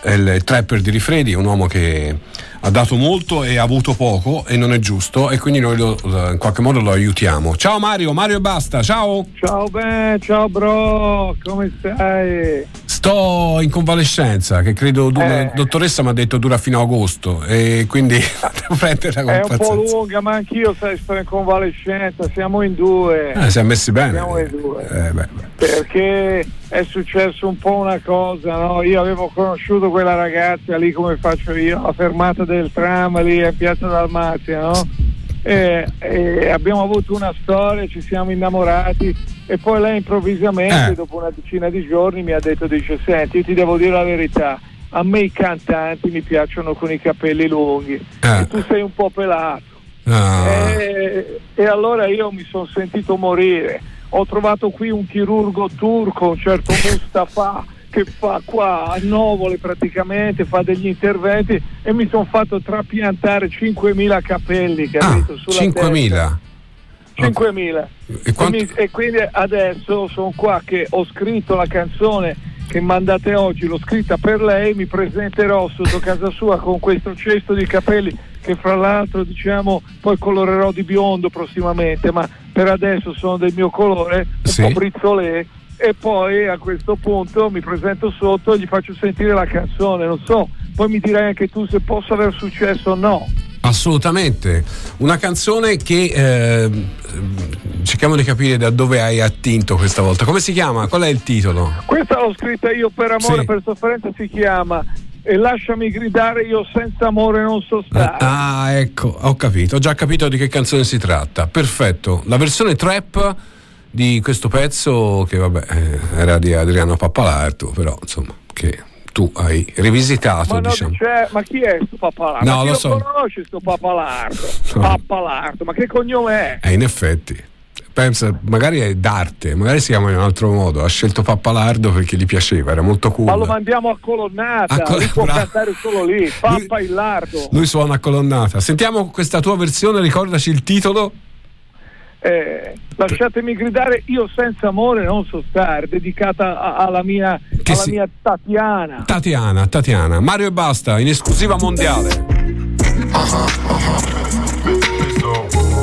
il trapper di Rifredi, un uomo che ha dato molto e ha avuto poco e non è giusto e quindi noi lo- in qualche modo lo aiutiamo. Ciao Mario, Mario e basta, ciao! Ciao Ben, ciao bro, come stai? Sto in convalescenza, che credo du- Eh. la dottoressa mi ha detto dura fino a agosto e quindi devo prendere la È un po' pazienza. lunga, ma anch'io sai, sto in convalescenza, siamo in due. Eh, siamo messi bene. Siamo in due. Eh, beh, Perché è successo un po' una cosa, no? Io avevo conosciuto quella ragazza lì come faccio io, alla fermata del tram lì a Piazza Dalmazia, no? eh, eh, abbiamo avuto una storia, ci siamo innamorati e poi lei improvvisamente Eh. dopo una decina di giorni mi ha detto, dice senti io ti devo dire la verità, a me i cantanti mi piacciono con i capelli lunghi Eh. e tu sei un po' pelato. Ah. E, e allora io mi sono sentito morire. Ho trovato qui un chirurgo turco, un certo Mustafa, che fa qua a Novole praticamente, fa degli interventi e mi sono fatto trapiantare 5.000 capelli, capito? sulla 5.000. 5.000. E mi- e quindi adesso sono qua che ho scritto la canzone che mandate oggi, l'ho scritta per lei, mi presenterò sotto casa sua con questo cesto di capelli che fra l'altro diciamo poi colorerò di biondo prossimamente, ma per adesso sono del mio colore, un Sì. po' brizzolé e poi a questo punto mi presento sotto e gli faccio sentire la canzone, non so, poi mi dirai anche tu se posso aver successo o no. Assolutamente, una canzone che eh, cerchiamo di capire da dove hai attinto questa volta. Come si chiama? Qual è il titolo? Questa l'ho scritta io per amore, Sì. per sofferenza si chiama E lasciami gridare io senza amore non so stare. Ah, ecco, ho capito, ho già capito di che canzone si tratta. Perfetto. La versione trap di questo pezzo, che vabbè, eh, era di Adriano Pappalardo, però insomma, che tu hai rivisitato, ma, no, diciamo. c'è- ma chi è sto papalardo? No, ma chi lo lo so. conosce sto papalardo? Pappalardo, ma che cognome è? Eh, in effetti. Pensa, magari è d'arte, magari si chiama in un altro modo. Ha scelto Pappalardo perché gli piaceva, era molto cool. Ma lo mandiamo a colonnata, A col- lui può cantare solo lì, Pappa il lardo. Lui suona a colonnata. Sentiamo questa tua versione, ricordaci il titolo. Eh, lasciatemi gridare io senza amore non so stare, dedicata a- alla mia, alla si- mia Tatiana. Tatiana, Tatiana. Mario e basta, in esclusiva mondiale.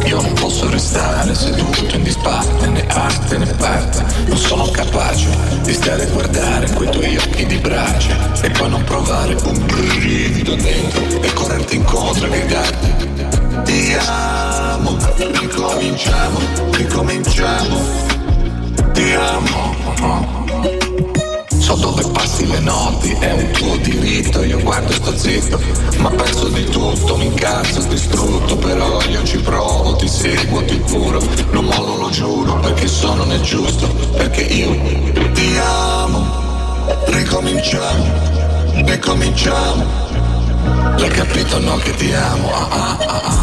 Io non posso restare seduto in disparte né arte né parte. Non sono capace di stare a guardare quei tuoi occhi di brace E poi non provare un brivido dentro E correrti incontro e gridarti Ti amo, ricominciamo, ricominciamo Ti amo So dove passi le notti, è un tuo diritto, io guardo e sto zitto, ma penso di tutto, mi incazzo distrutto, però io ci provo, ti seguo, ti giuro, non mollo lo giuro, perché sono nel giusto, perché io ti amo, ricominciamo, ricominciamo, l'hai capito no che ti amo, ah ah ah ah.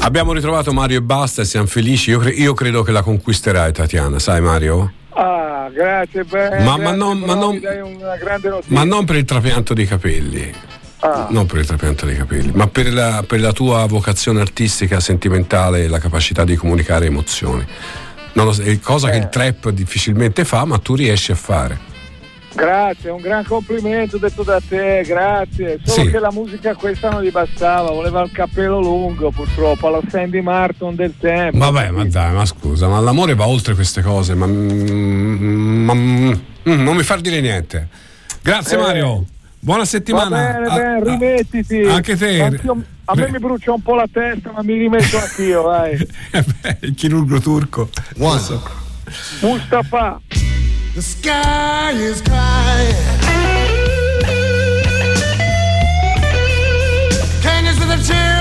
Abbiamo ritrovato Mario e basta e siamo felici. Io, cre- io credo che la conquisterai, Tatiana, sai Mario? Ah, grazie, beh, Ma- ma non- ma non-. Ma non per il trapianto dei capelli. Ah. Non per il trapianto dei capelli, ma per la, per la tua vocazione artistica, sentimentale e la capacità di comunicare emozioni. So, è cosa che il trap difficilmente fa, ma tu riesci a fare. Grazie, un gran complimento detto da te, grazie. Solo Sì. che la musica questa non gli bastava, voleva il cappello lungo purtroppo, alla Sandy Martin del tempo. Vabbè, ma dai, ma scusa, ma l'amore va oltre queste cose, ma, mm, ma, mm, non mi far dire niente. Grazie Eh. Mario, buona Va settimana. bene, Ah, bene, rimettiti. anche te. Anch'io- a me mi brucia un po' la testa, ma mi rimetto anch'io, vai. il chirurgo turco. So. Mustafa. The sky is crying. Can you see the tears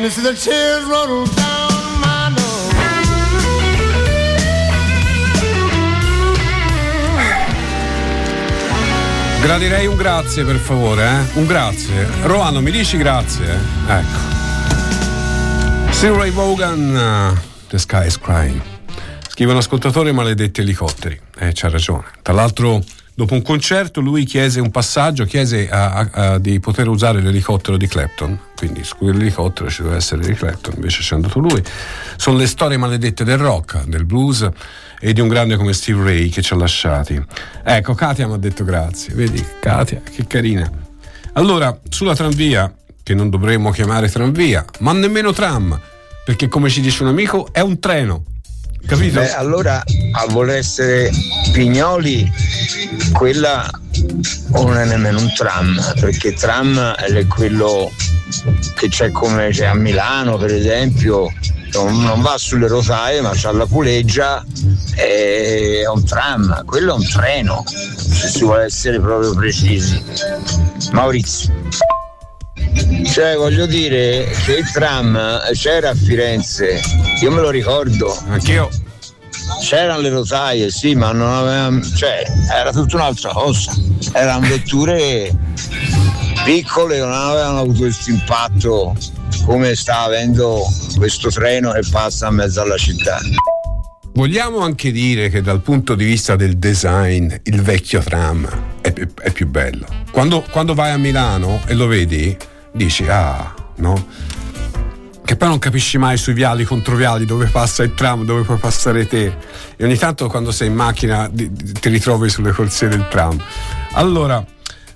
You see the tears roll down my nose? Gradirei un grazie per favore, eh? Un grazie. Roano, mi dici grazie? Ecco. Still Ray Vaughan, uh, The Sky is Crying. Scrive un ascoltatore maledetti elicotteri. Eh, c'ha ragione. Tra l'altro, dopo un concerto, lui chiese un passaggio, chiese a- a- a- di poter usare l'elicottero di Clapton. Quindi su quell'elicottero ci doveva essere di Clapton, invece c'è andato lui. Sono le storie maledette del rock, del blues e di un grande come Steve Ray che ci ha lasciati. Ecco, Katia mi ha detto grazie. Vedi, Katia, che carina. Allora, sulla tranvia, che non dovremmo chiamare tranvia, ma nemmeno tram, perché come ci dice un amico, è un treno. Capito? Beh, allora a voler essere Pignoli, quella non è nemmeno un tram, perché tram è quello che c'è come c'è a Milano, per esempio, non, va sulle rotaie, ma c'ha la puleggia, è un tram, quello è un treno, se si vuole essere proprio precisi. Maurizio. Cioè voglio dire che il tram c'era a Firenze, io me lo ricordo. Anch'io. C'erano le rotaie, sì, ma non avevamo. cioè, era tutta un'altra cosa. Erano vetture piccole, non avevano avuto questo impatto come sta avendo questo treno che passa in mezzo alla città. Vogliamo anche dire che dal punto di vista del design il vecchio tram è, più- è più bello. Quando, quando vai a Milano e lo vedi, dici ah, no? Che poi non capisci mai sui viali controviali dove passa il tram, dove puoi passare te. E ogni tanto quando sei in macchina ti ritrovi sulle corsie del tram. Allora,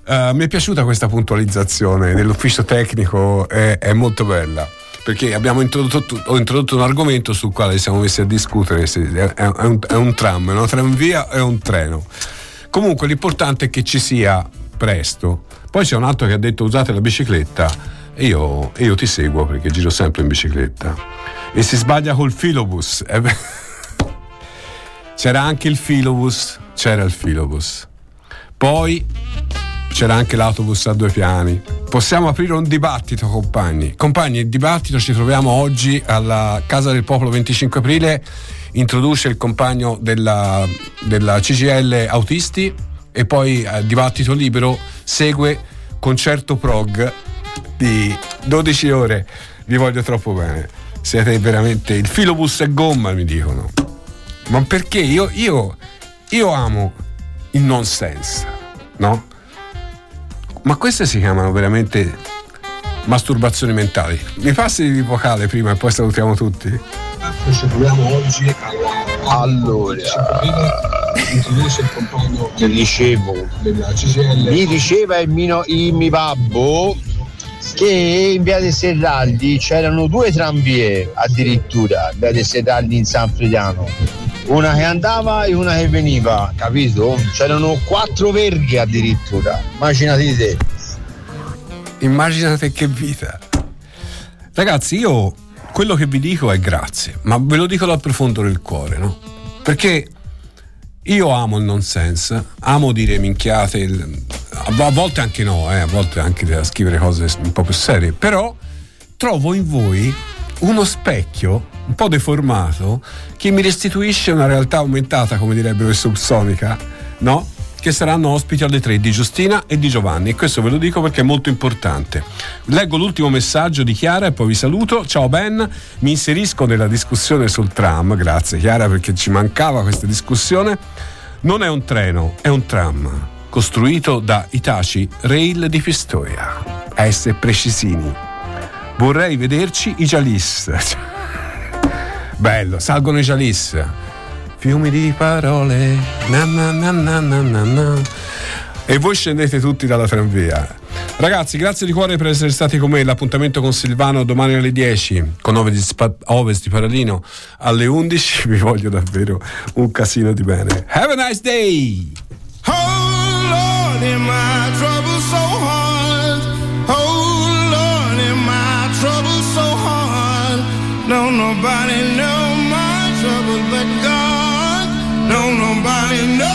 eh, mi è piaciuta questa puntualizzazione dell'ufficio tecnico, è, è molto bella. Perché introdotto, ho introdotto un argomento sul quale siamo messi a discutere se è, è un, è un tram, è una tranvia, è un treno. Comunque l'importante è che ci sia presto. Poi c'è un altro che ha detto usate la bicicletta e io, io ti seguo perché giro sempre in bicicletta. E si sbaglia col filobus. C'era anche il filobus, c'era il filobus. Poi c'era anche l'autobus a due piani. Possiamo aprire un dibattito, compagni. Compagni, il dibattito ci troviamo oggi alla Casa del Popolo 25 aprile. Introduce il compagno della, della CGL Autisti e poi eh, dibattito libero segue concerto prog di 12 ore. Vi voglio troppo bene. Siete veramente il filobus e gomma, mi dicono. Ma perché io, io, io amo il nonsense, no? Ma queste si chiamano veramente masturbazioni mentali. Mi passi il vocale prima e poi salutiamo tutti? Ci troviamo oggi Allora, dicevo, mi diceva il mio, il mio babbo che in via dei Serraldi c'erano due tranvie addirittura, in via dei Serraldi in San Frediano. Una che andava e una che veniva, capito? C'erano quattro verghe addirittura, immaginati te. Immaginate che vita. Ragazzi, io quello che vi dico è grazie, ma ve lo dico dal profondo del cuore, no? Perché io amo il nonsense, amo dire minchiate, a volte anche no, eh, a volte anche da scrivere cose un po' più serie, però trovo in voi uno specchio un po' deformato che mi restituisce una realtà aumentata, come direbbero il subsonica, no? Che saranno ospiti alle tre di Giustina e di Giovanni. E questo ve lo dico perché è molto importante. Leggo l'ultimo messaggio di Chiara e poi vi saluto. Ciao Ben, mi inserisco nella discussione sul tram. Grazie Chiara perché ci mancava questa discussione. Non è un treno, è un tram costruito da Itaci Rail di Pistoia. Essere precisini. Vorrei vederci i Jalis. Bello, salgono i Jalis. Fiumi di parole. Na na na na na na na. E voi scendete tutti dalla tranvia. Ragazzi, grazie di cuore per essere stati con me. L'appuntamento con Silvano domani alle 10 con Ovest di, Paralino alle 11. Vi voglio davvero un casino di bene. Have a nice day! Oh Lord, am I trouble so hard? Oh Lord, am I trouble so hard? Don't nobody know nobody know